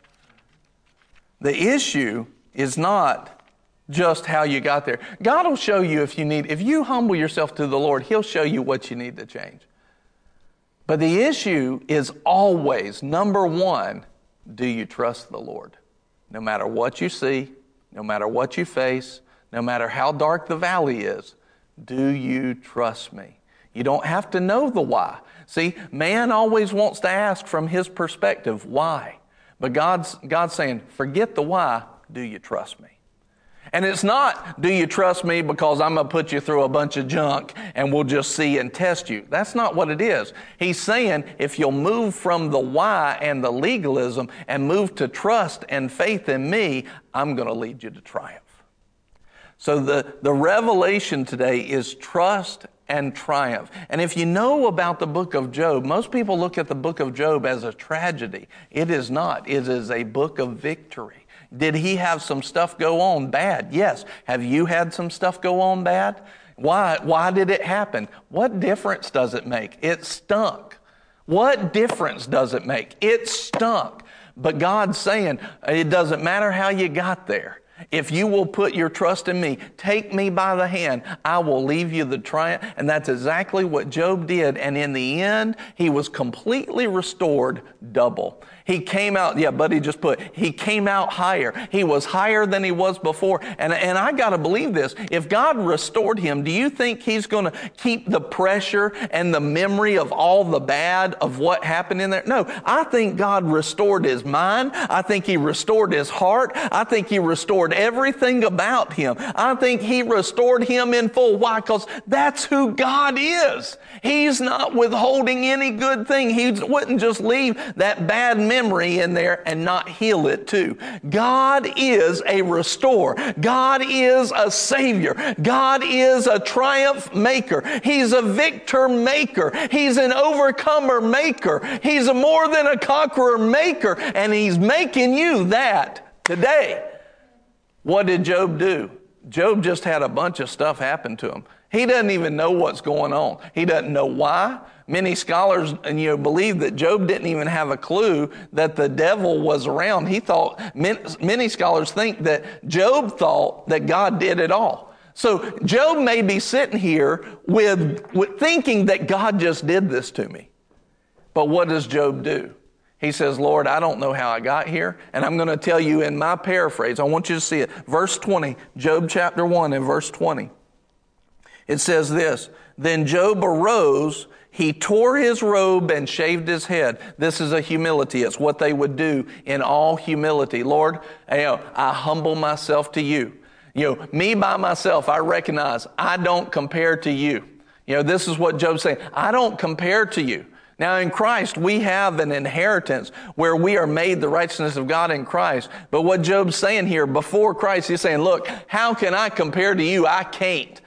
The issue is not just how you got there. God will show you if you need, if you humble yourself to the Lord, He'll show you what you need to change. But the issue is always number one do you trust the Lord? No matter what you see, no matter what you face, no matter how dark the valley is, do you trust me? You don't have to know the why. See, man always wants to ask from his perspective, why? But God's, God's saying, forget the why, do you trust me? And it's not, do you trust me because I'm going to put you through a bunch of junk and we'll just see and test you. That's not what it is. He's saying if you'll move from the why and the legalism and move to trust and faith in me, I'm going to lead you to triumph. So the, the revelation today is trust and triumph. And if you know about the book of Job, most people look at the book of Job as a tragedy. It is not, it is a book of victory. Did he have some stuff go on bad? Yes. Have you had some stuff go on bad? Why, why did it happen? What difference does it make? It stunk. What difference does it make? It stunk. But God's saying, it doesn't matter how you got there. If you will put your trust in me, take me by the hand, I will leave you the triumph. And that's exactly what Job did. And in the end, he was completely restored double. He came out, yeah, Buddy just put, he came out higher. He was higher than he was before. And, and I got to believe this. If God restored him, do you think he's going to keep the pressure and the memory of all the bad of what happened in there? No, I think God restored his mind. I think he restored his heart. I think he restored everything about him. I think he restored him in full. Why? Because that's who God is. He's not withholding any good thing. He wouldn't just leave that bad memory in there and not heal it too. God is a restorer. God is a savior. God is a triumph maker. He's a victor maker. He's an overcomer maker. He's a more than a conqueror maker. And he's making you that today. What did Job do? Job just had a bunch of stuff happen to him. He doesn't even know what's going on. He doesn't know why. Many scholars you know, believe that Job didn't even have a clue that the devil was around. He thought, many scholars think that Job thought that God did it all. So Job may be sitting here with, with thinking that God just did this to me. But what does Job do? He says, Lord, I don't know how I got here. And I'm going to tell you in my paraphrase, I want you to see it. Verse 20, Job chapter 1 and verse 20. It says this Then Job arose, he tore his robe and shaved his head. This is a humility. It's what they would do in all humility. Lord, you know, I humble myself to you. You know, me by myself, I recognize I don't compare to you. You know, this is what Job's saying. I don't compare to you. Now, in Christ, we have an inheritance where we are made the righteousness of God in Christ. But what Job's saying here, before Christ, he's saying, Look, how can I compare to you? I can't.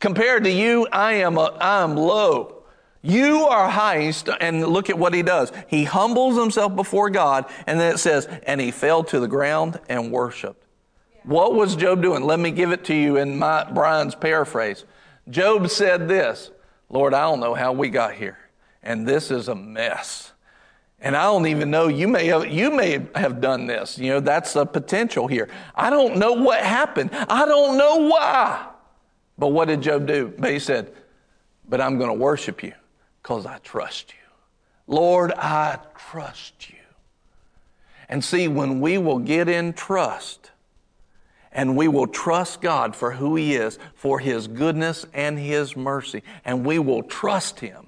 Compared to you, I am, a, I am low. You are high. And look at what he does. He humbles himself before God, and then it says, And he fell to the ground and worshiped. What was Job doing? Let me give it to you in my, Brian's paraphrase. Job said this Lord, I don't know how we got here and this is a mess. And I don't even know, you may have, you may have done this. You know, that's a potential here. I don't know what happened. I don't know why. But what did Job do? But he said, But I'm going to worship you because I trust you. Lord, I trust you. And see, when we will get in trust and we will trust God for who He is, for His goodness and His mercy, and we will trust Him,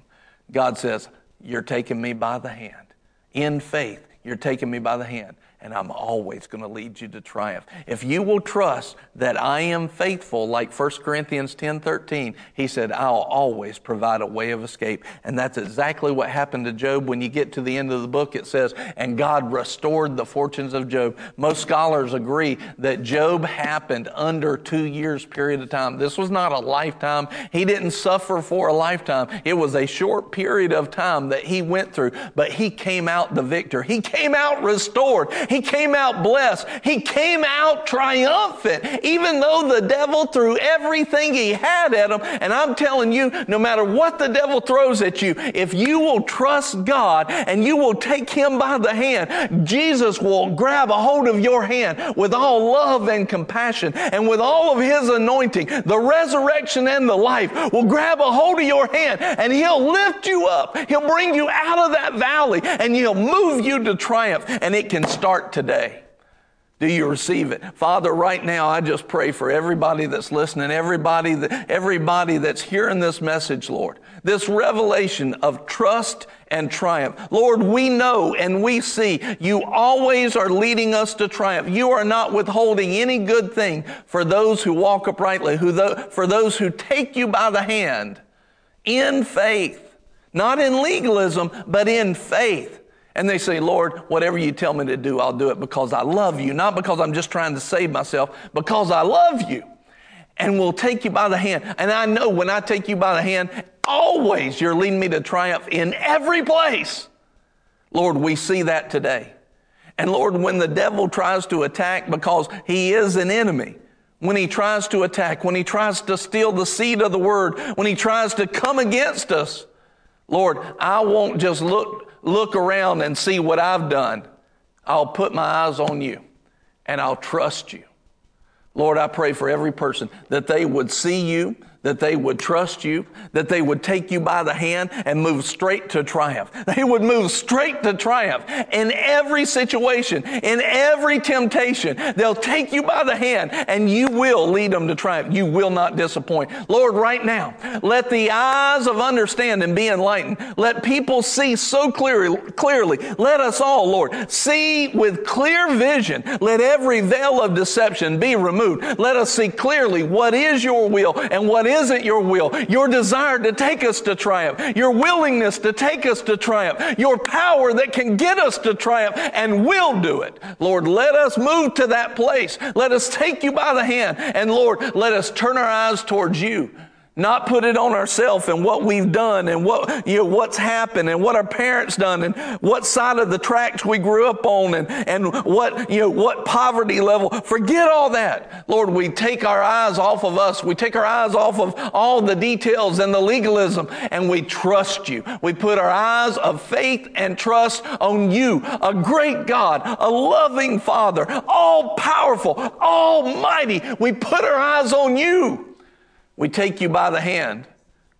God says, You're taking me by the hand. In faith, you're taking me by the hand and I'm always going to lead you to triumph. If you will trust that I am faithful, like 1 Corinthians 10 13, he said, I'll always provide a way of escape. And that's exactly what happened to Job. When you get to the end of the book, it says, and God restored the fortunes of Job. Most scholars agree that Job happened under two years period of time. This was not a lifetime. He didn't suffer for a lifetime. It was a short period of time that he went through, but he came out the victor. He came out restored. He came out blessed. He came out triumphant, even though the devil threw everything he had at him. And I'm telling you, no matter what the devil throws at you, if you will trust God and you will take him by the hand, Jesus will grab a hold of your hand with all love and compassion and with all of his anointing. The resurrection and the life will grab a hold of your hand and he'll lift you up. He'll bring you out of that valley and he'll move you to triumph. And it can start today. Do you receive it? Father, right now, I just pray for everybody that's listening, everybody, that, everybody that's hearing this message, Lord. This revelation of trust and triumph. Lord, we know and we see you always are leading us to triumph. You are not withholding any good thing for those who walk uprightly, who for those who take you by the hand in faith, not in legalism, but in faith. And they say, Lord, whatever you tell me to do, I'll do it because I love you, not because I'm just trying to save myself, because I love you. And we'll take you by the hand. And I know when I take you by the hand, always you're leading me to triumph in every place. Lord, we see that today. And Lord, when the devil tries to attack because he is an enemy, when he tries to attack, when he tries to steal the seed of the word, when he tries to come against us, Lord, I won't just look look around and see what I've done. I'll put my eyes on you and I'll trust you. Lord, I pray for every person that they would see you, that they would trust you, that they would take you by the hand and move straight to triumph. They would move straight to triumph in every situation, in every temptation. They'll take you by the hand and you will lead them to triumph. You will not disappoint. Lord, right now, let the eyes of understanding be enlightened. Let people see so clearly, clearly. Let us all, Lord, see with clear vision. Let every veil of deception be removed. Let us see clearly what is your will and what isn't your will, your desire to take us to triumph, your willingness to take us to triumph, your power that can get us to triumph and will do it. Lord, let us move to that place. Let us take you by the hand. And Lord, let us turn our eyes towards you not put it on ourselves and what we've done and what you know what's happened and what our parents done and what side of the tracks we grew up on and and what you know what poverty level. Forget all that. Lord we take our eyes off of us. We take our eyes off of all the details and the legalism and we trust you. We put our eyes of faith and trust on you a great god a loving father all powerful almighty. We put our eyes on you we take you by the hand.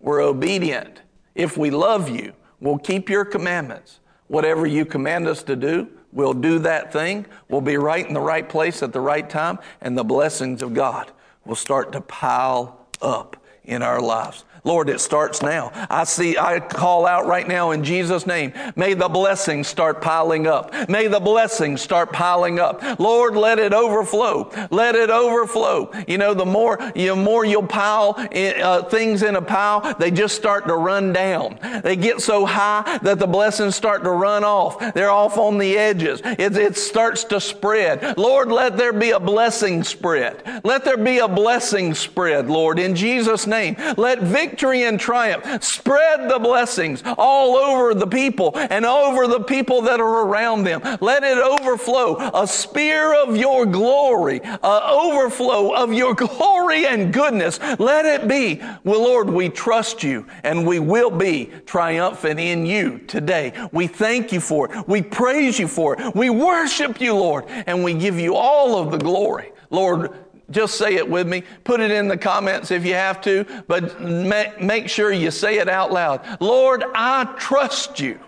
We're obedient. If we love you, we'll keep your commandments. Whatever you command us to do, we'll do that thing. We'll be right in the right place at the right time, and the blessings of God will start to pile up in our lives. Lord, it starts now. I see, I call out right now in Jesus' name. May the blessings start piling up. May the blessings start piling up. Lord, let it overflow. Let it overflow. You know, the more, you more you'll pile uh, things in a pile, they just start to run down. They get so high that the blessings start to run off. They're off on the edges. It, it starts to spread. Lord, let there be a blessing spread. Let there be a blessing spread, Lord, in Jesus' name. Let victory victory and triumph. Spread the blessings all over the people and over the people that are around them. Let it overflow. A spear of your glory, an overflow of your glory and goodness. Let it be. Well, Lord, we trust you and we will be triumphant in you today. We thank you for it. We praise you for it. We worship you, Lord, and we give you all of the glory. Lord, just say it with me. Put it in the comments if you have to, but make sure you say it out loud. Lord, I trust you,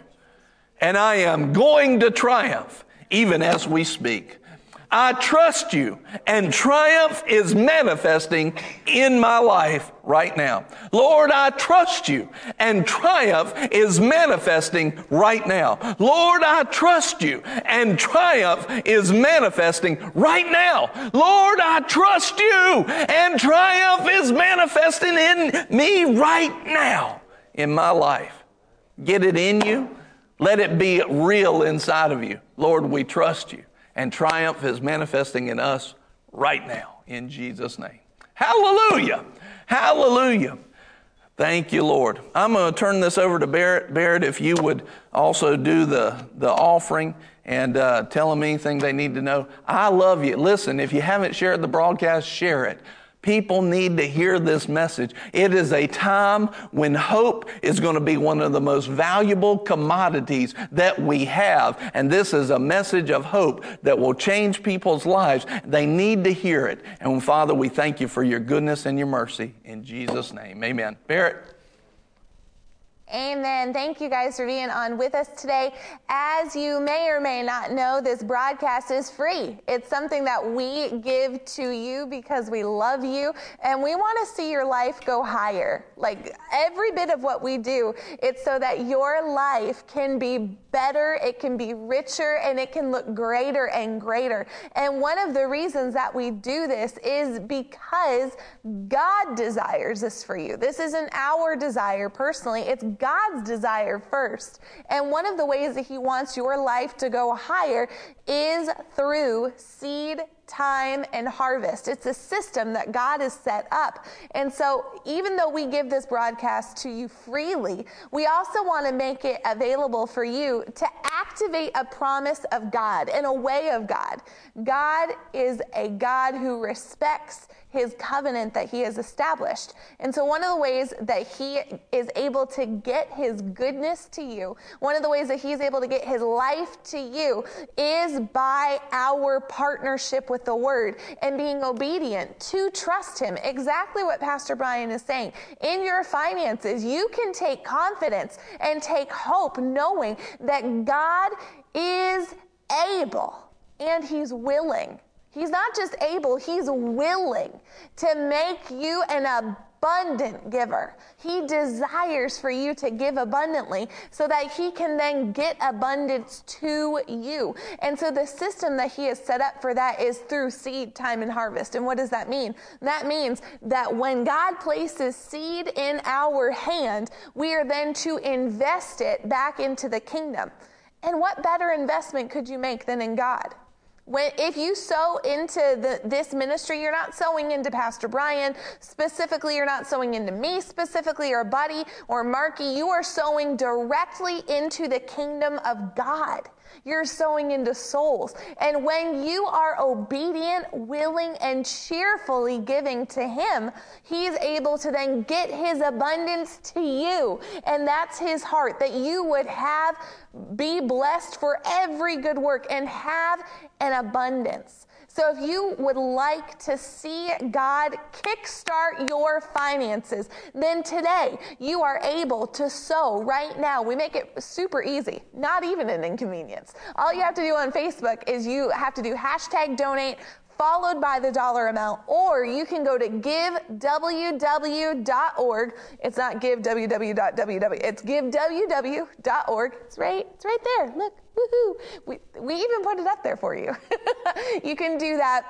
and I am going to triumph even as we speak. I trust you, and triumph is manifesting in my life right now. Lord, I trust you, and triumph is manifesting right now. Lord, I trust you, and triumph is manifesting right now. Lord, I trust you, and triumph is manifesting in me right now in my life. Get it in you. Let it be real inside of you. Lord, we trust you and triumph is manifesting in us right now in Jesus' name. Hallelujah! Hallelujah! Thank you, Lord. I'm going to turn this over to Barrett. Barrett, if you would also do the, the offering and uh, tell them anything they need to know. I love you. Listen, if you haven't shared the broadcast, share it. People need to hear this message. It is a time when hope is going to be one of the most valuable commodities that we have. And this is a message of hope that will change people's lives. They need to hear it. And Father, we thank you for your goodness and your mercy. In Jesus' name, amen. Barrett. Amen. Thank you guys for being on with us today. As you may or may not know, this broadcast is free. It's something that we give to you because we love you and we want to see your life go higher. Like every bit of what we do, it's so that your life can be better, it can be richer, and it can look greater and greater. And one of the reasons that we do this is because God desires this for you. This isn't our desire personally, it's God's desire first. And one of the ways that He wants your life to go higher is through seed time, and harvest. It's a system that God has set up. And so, even though we give this broadcast to you freely, we also want to make it available for you to activate a promise of God and a way of God. God is a God who respects his covenant that he has established. And so, one of the ways that he is able to get his goodness to you, one of the ways that he's able to get his life to you, is by our partnership with the word and being obedient to trust him. Exactly what Pastor Brian is saying. In your finances, you can take confidence and take hope knowing that God is able and he's willing He's not just able, he's willing to make you an abundant giver. He desires for you to give abundantly so that he can then get abundance to you. And so the system that he has set up for that is through seed time and harvest. And what does that mean? That means that when God places seed in our hand, we are then to invest it back into the kingdom. And what better investment could you make than in God? When, if you sow into the, this ministry, you're not sowing into Pastor Brian specifically, you're not sowing into me specifically, or Buddy or Marky. You are sowing directly into the kingdom of God. You're sowing into souls. And when you are obedient, willing, and cheerfully giving to Him, He's able to then get His abundance to you. And that's His heart, that you would have, be blessed for every good work and have an abundance. So if you would like to see God kickstart your finances, then today you are able to sow right now. We make it super easy, not even an inconvenience. All you have to do on Facebook is you have to do hashtag donate followed by the dollar amount, or you can go to giveww.org. It's not giveww.www, it's giveww.org. It's right, it's right there. Look, woohoo. We, we even put it up there for you. you can do that.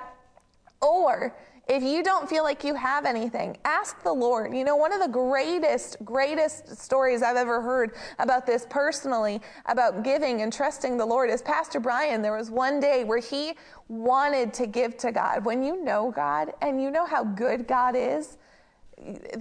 Or if you don't feel like you have anything, ask the Lord. You know, one of the greatest, greatest stories I've ever heard about this personally, about giving and trusting the Lord, is Pastor Brian. There was one day where he wanted to give to God. When you know God and you know how good God is,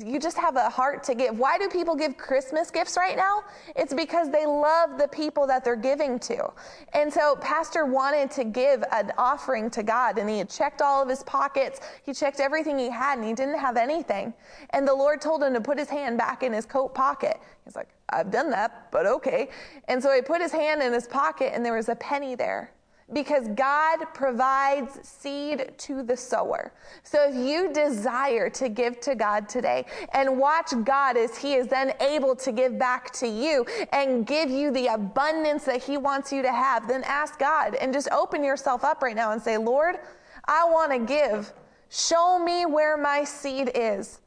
you just have a heart to give. Why do people give Christmas gifts right now? It's because they love the people that they're giving to. And so, Pastor wanted to give an offering to God, and he had checked all of his pockets. He checked everything he had, and he didn't have anything. And the Lord told him to put his hand back in his coat pocket. He's like, I've done that, but okay. And so he put his hand in his pocket, and there was a penny there because God provides seed to the sower. So if you desire to give to God today and watch God as He is then able to give back to you and give you the abundance that He wants you to have, then ask God and just open yourself up right now and say, Lord, I want to give. Show me where my seed is.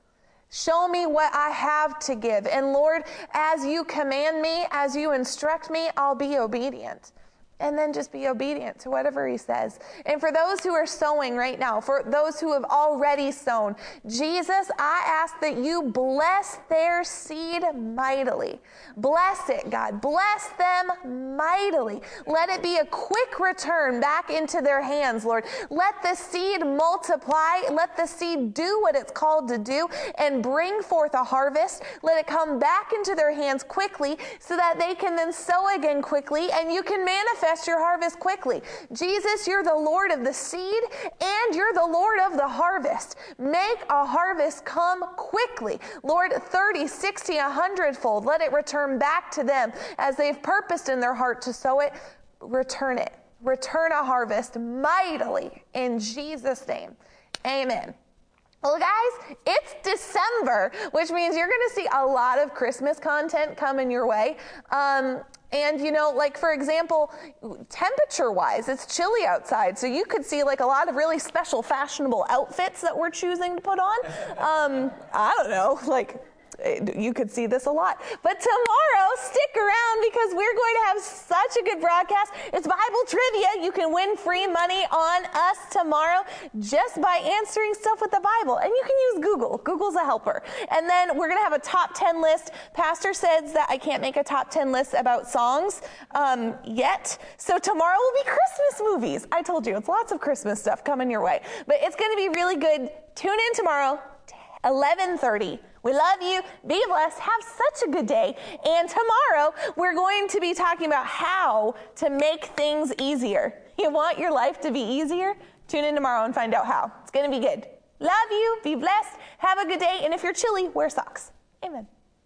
Show me what I have to give. And Lord, as you command me, as you instruct me, I'll be obedient. And then just be obedient to whatever he says. And for those who are sowing right now, for those who have already sown, Jesus, I ask that you bless their seed mightily. Bless it, God. Bless them mightily. Let it be a quick return back into their hands, Lord. Let the seed multiply. Let the seed do what it's called to do and bring forth a harvest. Let it come back into their hands quickly so that they can then sow again quickly and you can manifest your harvest quickly. Jesus, you're the Lord of the seed and you're the Lord of the harvest. Make a harvest come quickly. Lord, 30, 60, 100 fold. Let it return back to them as they've purposed in their heart to sow it. Return it. Return a harvest mightily in Jesus' name. Amen. Well, guys, it's December, which means you're going to see a lot of Christmas content coming your way. Um, and you know, like for example, temperature wise, it's chilly outside. So you could see like a lot of really special fashionable outfits that we're choosing to put on. Um, I don't know, like you could see this a lot. But tomorrow, stick around because we're going to have such a good broadcast. It's Bible trivia. You can win free money on us tomorrow just by answering stuff with the Bible. And you can use Google. Google's a helper. And then we're going to have a top 10 list. Pastor says that I can't make a top 10 list about songs um, yet. So tomorrow will be Christmas movies. I told you, it's lots of Christmas stuff coming your way. But it's going to be really good. Tune in tomorrow, 1130. We love you. Be blessed. Have such a good day. And tomorrow, we're going to be talking about how to make things easier. You want your life to be easier? Tune in tomorrow and find out how. It's going to be good. Love you. Be blessed. Have a good day. And if you're chilly, wear socks. Amen.